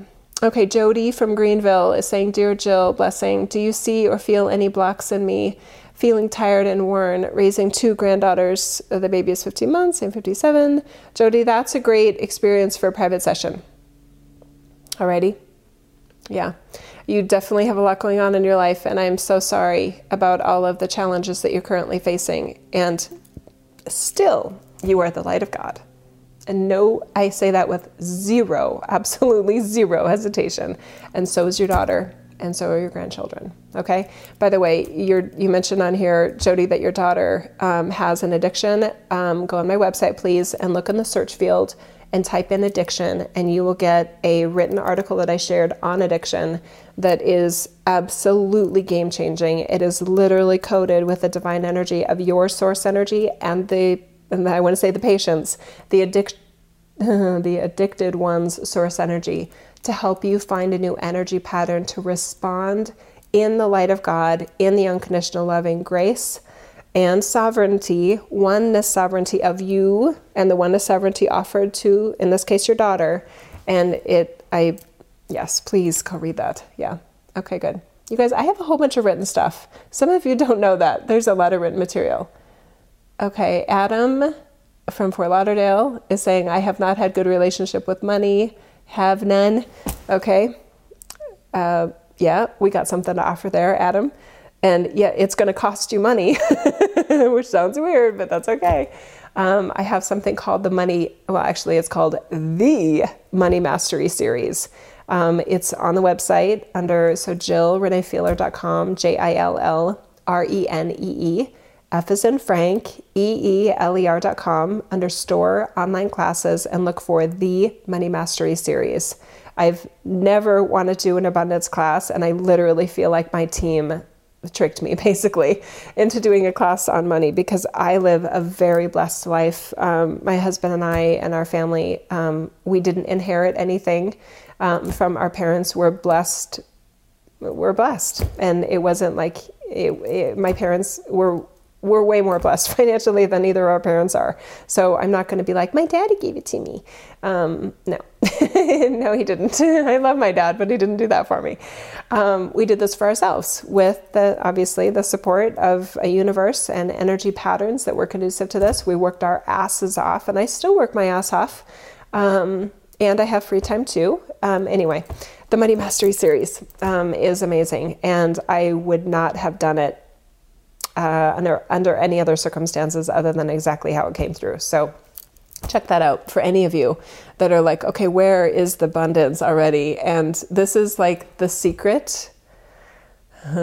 Okay. Jody from Greenville is saying, Dear Jill, blessing, do you see or feel any blocks in me? Feeling tired and worn, raising two granddaughters. The baby is 15 months and 57. Jody, that's a great experience for a private session. Alrighty? Yeah you definitely have a lot going on in your life, and I'm so sorry about all of the challenges that you're currently facing. And still, you are the light of God. And no, I say that with zero, absolutely zero hesitation. And so is your daughter, and so are your grandchildren. Okay. By the way, you mentioned on here, Jody, that your daughter um, has an addiction. Um, go on my website, please, and look in the search field and type in addiction, and you will get a written article that I shared on addiction that is absolutely game changing. It is literally coded with the divine energy of your source energy and the, and I want to say the patient's, the addict, the addicted one's source energy to help you find a new energy pattern to respond in the light of God, in the unconditional loving grace and sovereignty, oneness sovereignty of you and the oneness sovereignty offered to, in this case, your daughter. And it, I, yes, please go read that. Yeah. Okay, good. You guys, I have a whole bunch of written stuff. Some of you don't know that. There's a lot of written material. Okay, Adam from Fort Lauderdale is saying, I have not had good relationship with money, have none. Okay. Uh, yeah, we got something to offer there, Adam. And yeah, it's going to cost you money, which sounds weird, but that's okay. Um, I have something called the Money, well, actually, it's called the Money Mastery Series. Um, it's on the website under, so jillreneefeeler.com, J I L L R E N E E, F is in Frank, E E L E R.com, under store online classes, and look for the Money Mastery Series. I've never wanted to do an abundance class, and I literally feel like my team tricked me basically into doing a class on money because I live a very blessed life. Um, my husband and I and our family, um, we didn't inherit anything um, from our parents. We're blessed. We're blessed, and it wasn't like it, it, my parents were we're way more blessed financially than either of our parents are. So I'm not going to be like, my daddy gave it to me. Um, no, no, he didn't. I love my dad, but he didn't do that for me. Um, we did this for ourselves with the obviously the support of a universe and energy patterns that were conducive to this. We worked our asses off, and I still work my ass off. Um, and I have free time too. Um, anyway, the Money Mastery series um, is amazing, and I would not have done it uh, under under any other circumstances other than exactly how it came through. So check that out for any of you that are like, okay, where is the abundance already? And this is like the secret.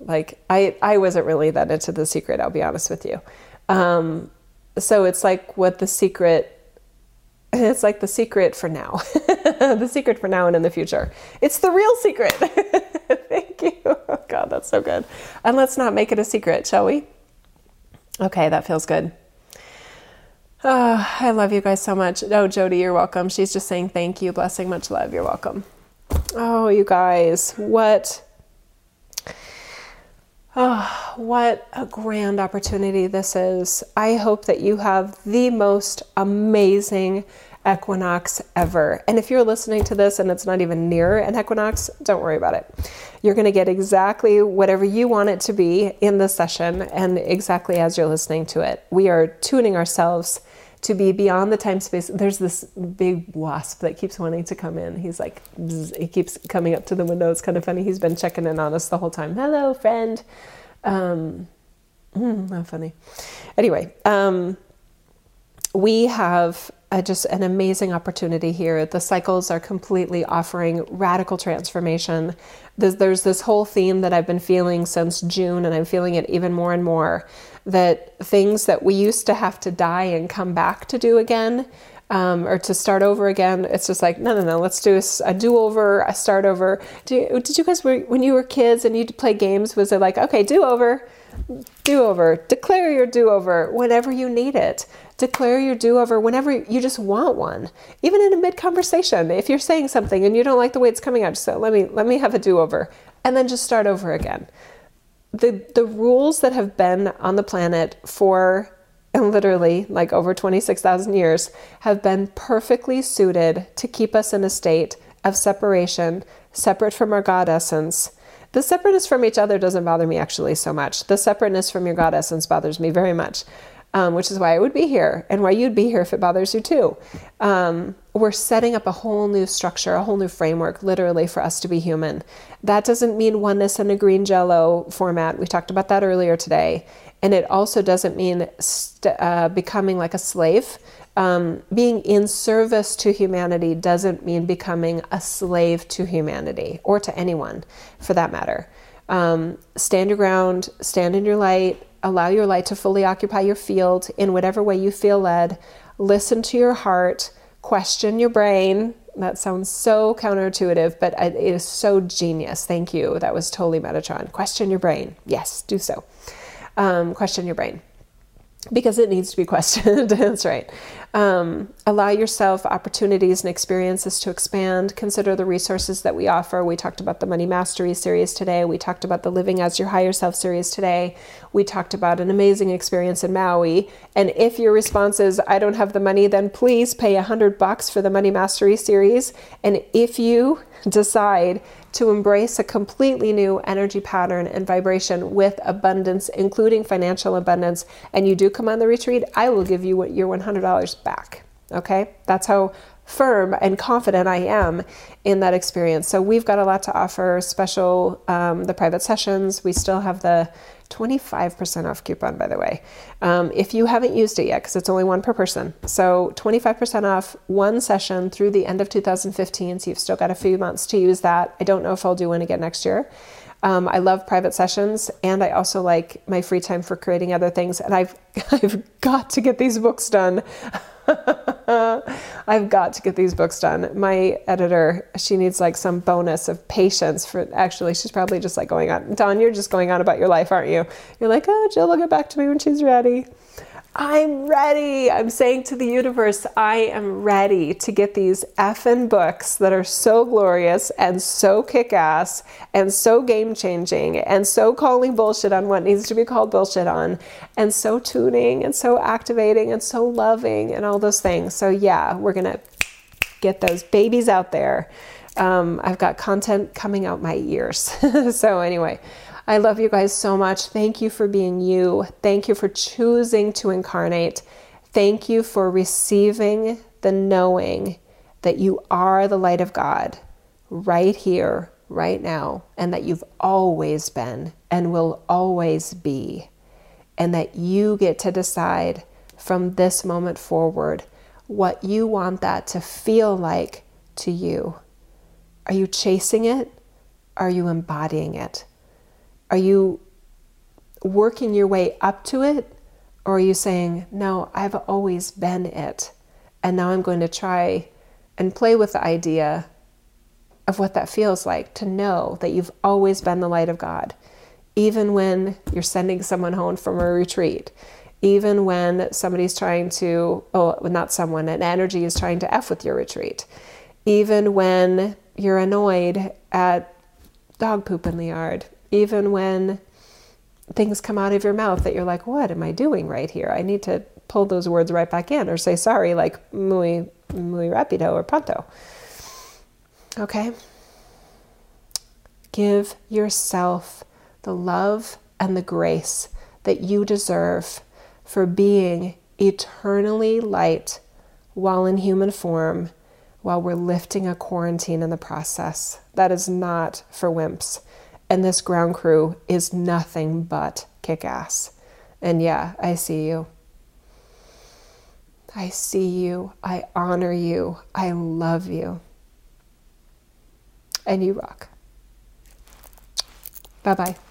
like I I wasn't really that into the secret. I'll be honest with you. Um, so it's like what the secret. It's like the secret for now, the secret for now and in the future. It's the real secret. Thank you. Oh God, that's so good. And let's not make it a secret, shall we? Okay, that feels good. Oh, I love you guys so much. Oh, Jody, you're welcome. She's just saying thank you, blessing, much love. You're welcome. Oh, you guys, what Oh, what a grand opportunity this is. I hope that you have the most amazing equinox ever. And if you're listening to this and it's not even near an equinox, don't worry about it. You're going to get exactly whatever you want it to be in the session and exactly as you're listening to it. We are tuning ourselves to be beyond the time space. There's this big wasp that keeps wanting to come in. He's like, bzz, he keeps coming up to the window. It's kind of funny. He's been checking in on us the whole time. Hello, friend. Um, mm, not funny. Anyway, um, we have a, just an amazing opportunity here. The cycles are completely offering radical transformation. There's, there's this whole theme that I've been feeling since June, and I'm feeling it even more and more that things that we used to have to die and come back to do again. Um, or to start over again, it's just like no, no, no. Let's do a, a do-over, a start over. Do, did you guys when you were kids and you'd play games? Was it like okay, do-over, do-over, declare your do-over whenever you need it declare your do over whenever you just want one. Even in a mid conversation, if you're saying something and you don't like the way it's coming out, just say, let me, let me have a do over and then just start over again. The, the rules that have been on the planet for literally like over 26,000 years have been perfectly suited to keep us in a state of separation, separate from our God essence. The separateness from each other doesn't bother me actually so much. The separateness from your God essence bothers me very much um, which is why I would be here and why you'd be here if it bothers you too. Um, we're setting up a whole new structure, a whole new framework, literally, for us to be human. That doesn't mean oneness in a green jello format. We talked about that earlier today. And it also doesn't mean st- uh, becoming like a slave. Um, being in service to humanity doesn't mean becoming a slave to humanity or to anyone for that matter. Um, stand your ground, stand in your light, allow your light to fully occupy your field in whatever way you feel led. Listen to your heart, question your brain. That sounds so counterintuitive, but it is so genius. Thank you. That was totally Metatron. Question your brain. Yes, do so. Um, question your brain because it needs to be questioned. That's right. Um, allow yourself opportunities and experiences to expand. Consider the resources that we offer. We talked about the Money Mastery series today. We talked about the Living as Your Higher Self series today. We talked about an amazing experience in Maui. And if your response is, I don't have the money, then please pay a hundred bucks for the Money Mastery series. And if you decide to embrace a completely new energy pattern and vibration with abundance, including financial abundance, and you do come on the retreat, I will give you your $100 back. Okay? That's how firm and confident I am in that experience. So we've got a lot to offer. Special, um, the private sessions. We still have the 25% off coupon, by the way, um, if you haven't used it yet, because it's only one per person. So 25% off one session through the end of 2015. So you've still got a few months to use that. I don't know if I'll do one again next year. Um, I love private sessions, and I also like my free time for creating other things. And I've I've got to get these books done. I've got to get these books done. My editor, she needs like some bonus of patience for actually, she's probably just like going on. Don, you're just going on about your life, aren't you? You're like, oh, Jill will get back to me when she's ready. I'm ready. I'm saying to the universe, I am ready to get these effing books that are so glorious and so kick ass and so game changing and so calling bullshit on what needs to be called bullshit on and so tuning and so activating and so loving and all those things. So, yeah, we're going to get those babies out there. Um, I've got content coming out my ears. so, anyway. I love you guys so much. Thank you for being you. Thank you for choosing to incarnate. Thank you for receiving the knowing that you are the light of God right here, right now, and that you've always been and will always be, and that you get to decide from this moment forward what you want that to feel like to you. Are you chasing it? Are you embodying it? Are you working your way up to it? Or are you saying, no, I've always been it. And now I'm going to try and play with the idea of what that feels like to know that you've always been the light of God, even when you're sending someone home from a retreat, even when somebody's trying to, oh, not someone, an energy is trying to F with your retreat, even when you're annoyed at dog poop in the yard, even when things come out of your mouth that you're like, what am I doing right here? I need to pull those words right back in or say sorry, like muy, muy rapido or pronto. Okay? Give yourself the love and the grace that you deserve for being eternally light while in human form, while we're lifting a quarantine in the process. That is not for wimps. And this ground crew is nothing but kick ass. And yeah, I see you. I see you. I honor you. I love you. And you rock. Bye bye.